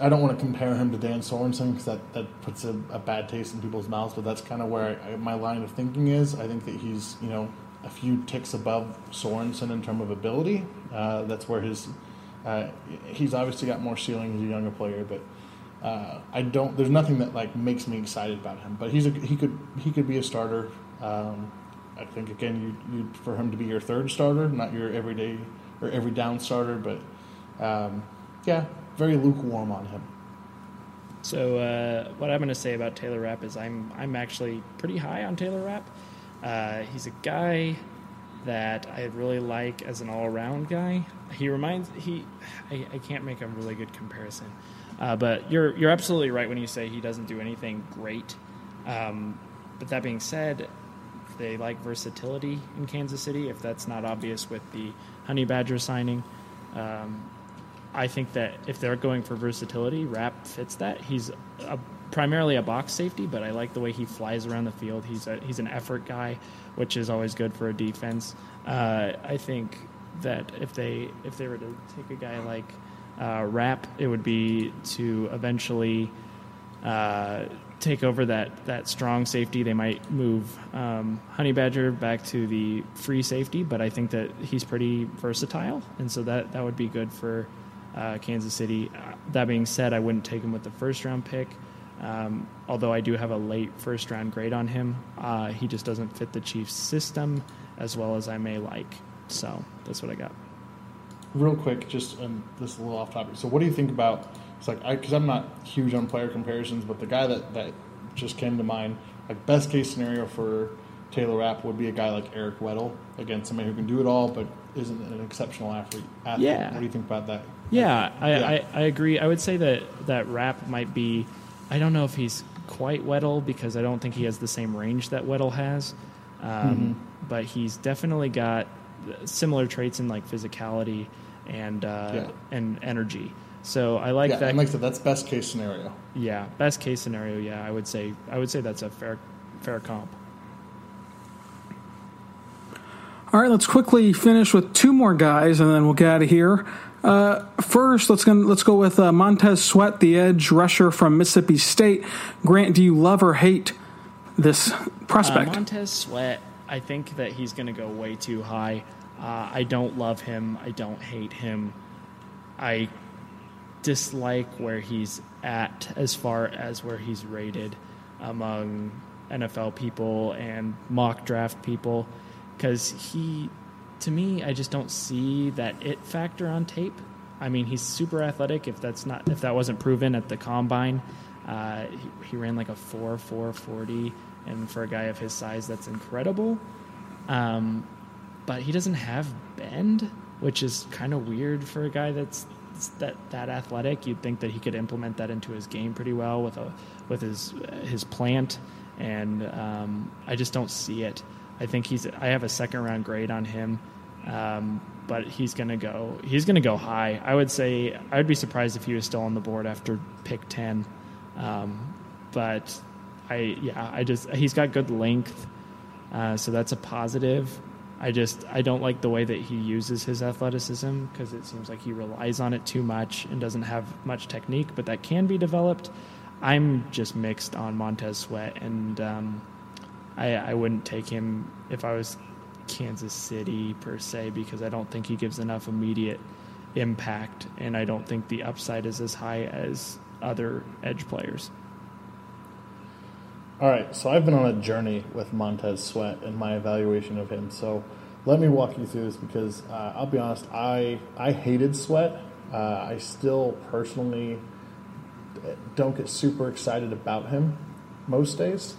I don't want to compare him to Dan Sorensen because that, that puts a, a, bad taste in people's mouths, but that's kind of where I, my line of thinking is. I think that he's, you know, a few ticks above Sorensen in terms of ability. Uh, that's where his, uh, he's obviously got more ceiling as a younger player, but uh, I don't, there's nothing that like makes me excited about him, but he's a, he could, he could be a starter. Um, I think again, you, you for him to be your third starter, not your everyday or every down starter, but um, yeah, very lukewarm on him. So uh, what I'm going to say about Taylor Rapp is I'm I'm actually pretty high on Taylor Rapp. Uh, he's a guy that I really like as an all-around guy. He reminds he I, I can't make a really good comparison, uh, but you're you're absolutely right when you say he doesn't do anything great. Um, but that being said, they like versatility in Kansas City. If that's not obvious with the Honey Badger signing. Um, I think that if they're going for versatility, Rapp fits that. He's a, primarily a box safety, but I like the way he flies around the field. He's a, he's an effort guy, which is always good for a defense. Uh, I think that if they if they were to take a guy like uh, Rapp, it would be to eventually uh, take over that that strong safety. They might move um, Honey Badger back to the free safety, but I think that he's pretty versatile, and so that that would be good for uh, Kansas City. Uh, that being said, I wouldn't take him with the first round pick. Um, although I do have a late first round grade on him, uh, he just doesn't fit the Chiefs' system as well as I may like. So that's what I got. Real quick, just um, this a little off topic. So, what do you think about? It's like because I'm not huge on player comparisons, but the guy that that just came to mind, like best case scenario for Taylor Rapp would be a guy like Eric Weddle, again somebody who can do it all, but isn't an exceptional athlete. athlete. Yeah. What do you think about that? Yeah, I, yeah. I, I, agree. I would say that that Rapp might be. I don't know if he's quite Weddle because I don't think he has the same range that Weddle has, um, mm-hmm. but he's definitely got similar traits in like physicality and uh, yeah. and energy. So I like yeah, that. And like I said, that's best case scenario. Yeah, best case scenario. Yeah, I would say I would say that's a fair fair comp. All right, let's quickly finish with two more guys, and then we'll get out of here. Uh, first, let's go, let's go with uh, Montez Sweat, the edge rusher from Mississippi State. Grant, do you love or hate this prospect? Uh, Montez Sweat, I think that he's going to go way too high. Uh, I don't love him. I don't hate him. I dislike where he's at as far as where he's rated among NFL people and mock draft people because he to me, I just don't see that it factor on tape. I mean, he's super athletic. If that's not if that wasn't proven at the combine, uh, he, he, ran like a four four forty, and for a guy of his size, that's incredible. Um, but he doesn't have bend, which is kind of weird for a guy that's that that athletic. You'd think that he could implement that into his game pretty well with a with his his plant, and um, I just don't see it. I think he's. I have a second round grade on him. Um, but he's going to go. He's going to go high. I would say I would be surprised if he was still on the board after pick ten. Um, but I yeah, I just he's got good length, uh, so that's a positive. I just I don't like the way that he uses his athleticism because it seems like he relies on it too much and doesn't have much technique, but that can be developed. I'm just mixed on Montez Sweat, and um, I, I wouldn't take him if I was Kansas City per se because I don't think he gives enough immediate impact, and I don't think the upside is as high as other edge players. All right, so I've been on a journey with Montez Sweat and my evaluation of him. So let me walk you through this because uh, I'll be honest, I I hated Sweat. Uh, I still personally don't get super excited about him most days.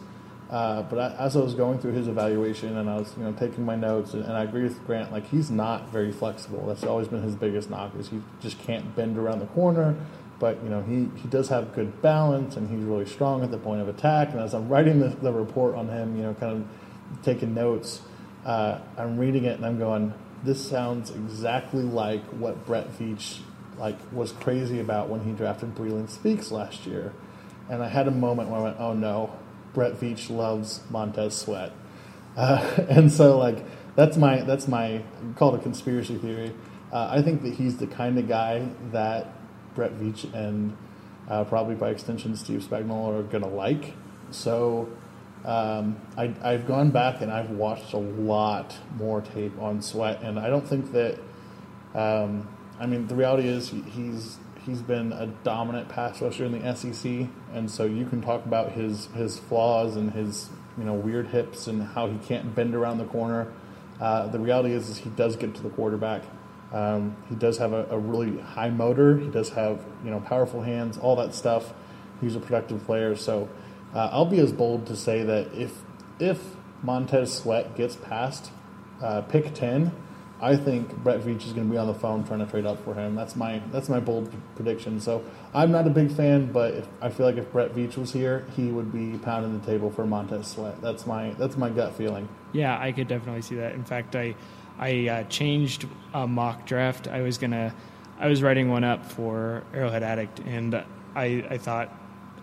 Uh, but I, as I was going through his evaluation and I was you know taking my notes and, and, I agree with Grant like he's not very flexible. That's always been his biggest knock is he just can't bend around the corner. But you know he, he does have good balance and he's really strong at the point of attack. And as I'm writing the, the report on him, you know, kind of taking notes, uh, I'm reading it and I'm going, this sounds exactly like what Brett Veach like was crazy about when he drafted Breeland Speaks last year. And I had a moment where I went, oh no, Brett Veach loves Montez Sweat. Uh, and so like that's my that's my called a conspiracy theory. Uh, I think that he's the kind of guy that Brett Veach and uh, probably by extension Steve Spagnuolo are gonna like. So um, I, I've gone back and I've watched a lot more tape on Sweat, and I don't think that. Um, I mean, the reality is he's he's been a dominant pass rusher in the SEC, and so you can talk about his his flaws and his you know weird hips and how he can't bend around the corner. Uh, the reality is, is he does get to the quarterback. Um, he does have a, a, really high motor. He does have you know powerful hands, all that stuff. He's a productive player. So uh, I'll be as bold to say that if if Montez Sweat gets past uh, pick ten, I think Brett Veach is going to be on the phone trying to trade up for him. That's my that's my bold prediction. So I'm not a big fan, but if, I feel like if Brett Veach was here, he would be pounding the table for Montez Sweat. That's my that's my gut feeling. Yeah, I could definitely see that. In fact, I I uh, changed a mock draft. I was gonna I was writing one up for Arrowhead Addict, and I I thought,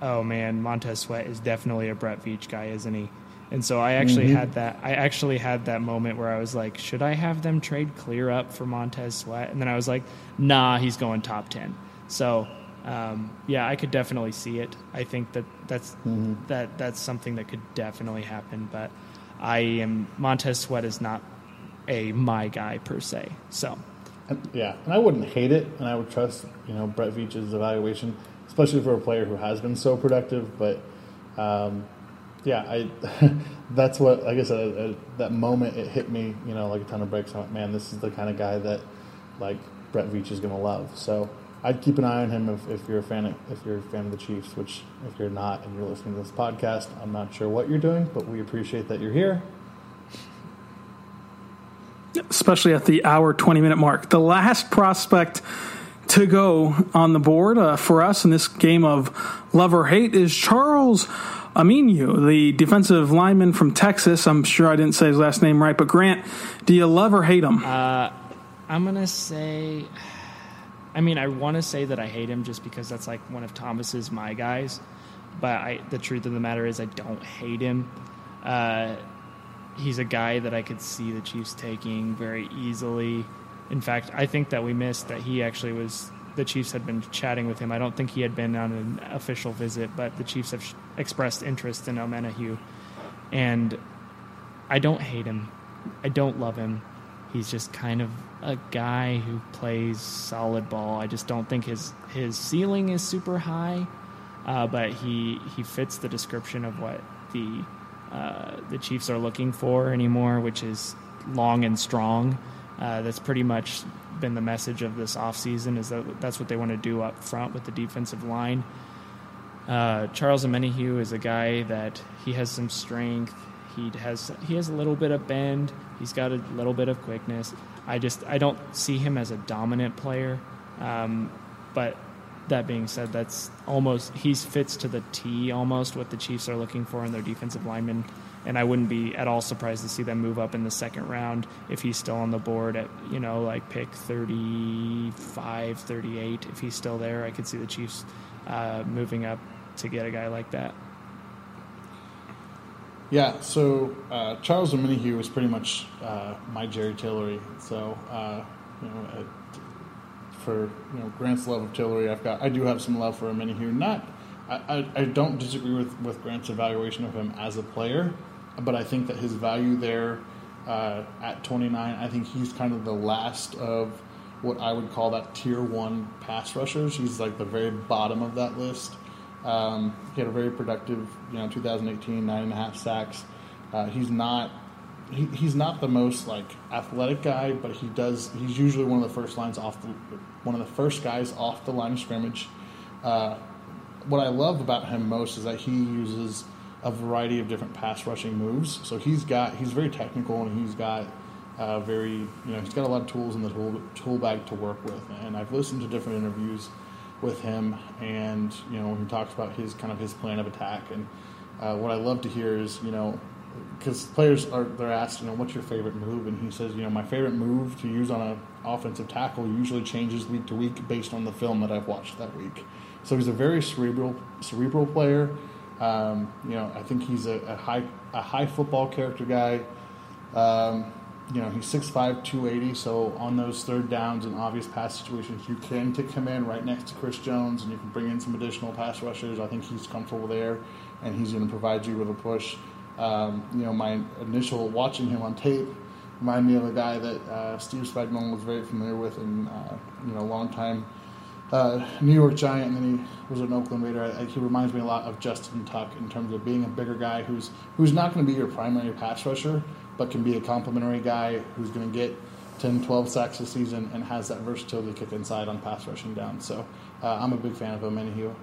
oh man, Montez Sweat is definitely a Brett Veach guy, isn't he? And so I actually mm-hmm. had that. I actually had that moment where I was like, should I have them trade clear up for Montez Sweat? And then I was like, nah, he's going top ten. So um, yeah, I could definitely see it. I think that that's mm-hmm. that that's something that could definitely happen. But I am Montez Sweat is not a my guy per se. So and, yeah, and I wouldn't hate it, and I would trust you know Brett Veach's evaluation, especially for a player who has been so productive. But um, yeah, I that's what like I said, uh, that moment it hit me, you know, like a ton of bricks. I went, man, this is the kind of guy that like Brett Veach is going to love. So I'd keep an eye on him if, if you're a fan of, if you're a fan of the Chiefs. Which if you're not and you're listening to this podcast, I'm not sure what you're doing, but we appreciate that you're here. Especially at the hour 20 minute mark. The last prospect to go on the board uh, for us in this game of love or hate is Charles Omenihu, the defensive lineman from Texas. I'm sure I didn't say his last name right, but Grant, do you love or hate him? Uh, I'm gonna say. I mean, I want to say that I hate him just because that's like one of Thomas's my guys, but I, the truth of the matter is I don't hate him. Uh, he's a guy that I could see the Chiefs taking very easily. In fact, I think that we missed that he actually was the Chiefs had been chatting with him. I don't think he had been on an official visit, but the Chiefs have expressed interest in Omenihu. And I don't hate him. I don't love him. He's just kind of a guy who plays solid ball. I just don't think his his ceiling is super high, uh, but he he fits the description of what the uh, the Chiefs are looking for anymore, which is long and strong. Uh, that's pretty much been the message of this offseason is that that's what they want to do up front with the defensive line. Uh, Charles Omenihu is a guy that he has some strength. He has he has a little bit of bend. He's got a little bit of quickness. I just I don't see him as a dominant player. Um, but that being said, that's almost he fits to the T almost what the Chiefs are looking for in their defensive lineman and I wouldn't be at all surprised to see them move up in the second round if he's still on the board at, you know, like pick 35, 38. If he's still there, I could see the Chiefs uh, moving up to get a guy like that. Yeah, so uh, Charles Omenihu was pretty much uh, my Jerry Tillery. So, uh, you know, for you know Grant's love of Tillery, I've got I do have some love for Omenihu. Not, I, I don't disagree with, with Grant's evaluation of him as a player but I think that his value there uh, at 29, I think he's kind of the last of what I would call that tier one pass rushers. He's like the very bottom of that list. Um, he had a very productive, you know, 2018, nine and a half sacks. Uh, he's not he, he's not the most like athletic guy, but he does. He's usually one of the first lines off the one of the first guys off the line of scrimmage. Uh, what I love about him most is that he uses a variety of different pass rushing moves. So he's got he's very technical and he's got uh, very you know he's got a lot of tools in the tool tool bag to work with. And I've listened to different interviews with him, and you know when he talks about his kind of his plan of attack. And uh, what I love to hear is you know because players are they're asked, you know, what's your favorite move, and he says, you know, my favorite move to use on an offensive tackle usually changes week to week based on the film that I've watched that week. So he's a very cerebral cerebral player. Um, you know, I think he's a, a, high a high football character guy. Um, you know, he's 6'5", 280, so on those third downs and obvious pass situations, you can kick him in right next to Chris Jones, and you can bring in some additional pass rushers. I think he's comfortable there, and he's going to provide you with a push. Um, you know, my initial watching him on tape reminded me of a guy that uh, Steve Spagnuolo was very familiar with, and uh, you know, long time uh, New York Giant, and then he was an Oakland Raider. I, he reminds me a lot of Justin Tuck in terms of being a bigger guy who's who's not going to be your primary pass rusher, but can be a complementary guy who's going to get 10, 12 sacks a season and has that versatility kick inside on pass rushing down. So uh, I'm a big fan of him, and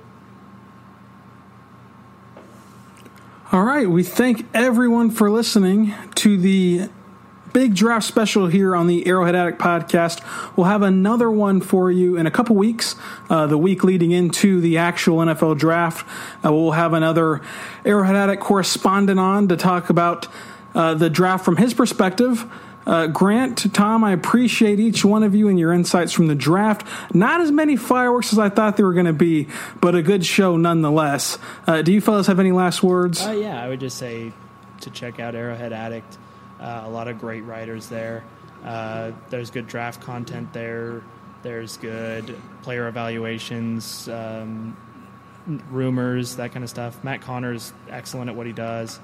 All right. We thank everyone for listening to the big draft special here on the Arrowhead Addict podcast. We'll have another one for you in a couple weeks, uh, the week leading into the actual NFL draft. Uh, we'll have another Arrowhead Addict correspondent on to talk about uh, the draft from his perspective. Uh, Grant, Tom, I appreciate each one of you and your insights from the draft. Not as many fireworks as I thought there were going to be, but a good show nonetheless. Uh, do you fellas have any last words? Uh, yeah, I would just say to check out Arrowhead Addict. Uh, a lot of great writers there. Uh, there's good draft content there. There's good player evaluations, um, rumors, that kind of stuff. Matt Connor's excellent at what he does.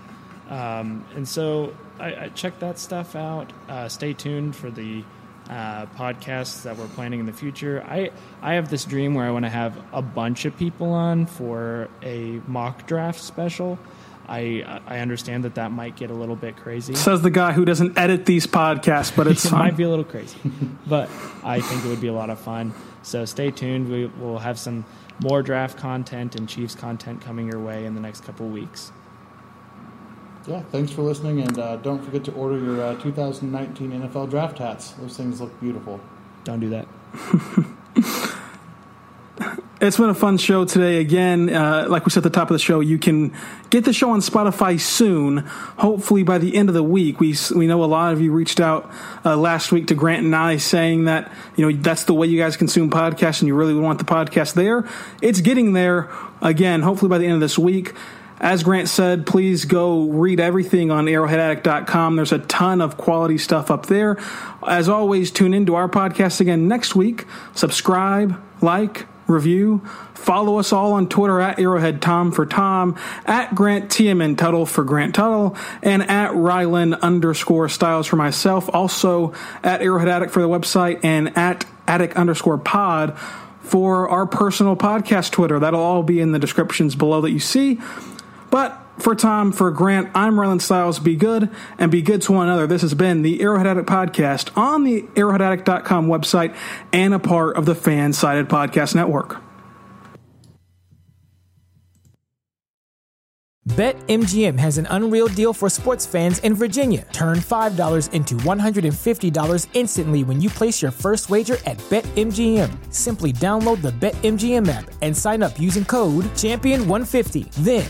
Um, and so I, I check that stuff out. Uh, stay tuned for the uh, podcasts that we're planning in the future. I I have this dream where I want to have a bunch of people on for a mock draft special. I I understand that that might get a little bit crazy. Says the guy who doesn't edit these podcasts, but it's it might be a little crazy, but I think it would be a lot of fun. So stay tuned. We will have some more draft content and Chiefs content coming your way in the next couple weeks yeah, thanks for listening, and uh, don't forget to order your uh, 2019 NFL draft hats. Those things look beautiful. Don't do that. It's been a fun show today. Again, uh, like we said at the top of the show, you can get the show on Spotify soon. Hopefully by the end of the week. We we know a lot of you reached out uh, last week to Grant and I saying that you know that's the way you guys consume podcasts, and you really want the podcast there. It's getting there. Again, hopefully by the end of this week. As Grant said, please go read everything on arrowheadaddict.com. There's a ton of quality stuff up there. As always, tune into our podcast again next week. Subscribe, like, review. Follow us all on Twitter at Arrowhead Tom for Tom, at Grant TMN Tuttle for Grant Tuttle, and at Rylan underscore Stiles for myself. Also at Arrowhead Addict for the website and at Addict underscore Pod for our personal podcast Twitter. That'll all be in the descriptions below that you see. But for Tom, for Grant, I'm Rylan Stiles. Be good and be good to one another. This has been the Arrowhead Addict Podcast on the arrowheadaddict.com website and a part of the FanSided Podcast Network. BetMGM has an unreal deal for sports fans in Virginia. Turn $5 into $150 instantly when you place your first wager at BetMGM. Simply download the BetMGM app and sign up using code Champion150. Then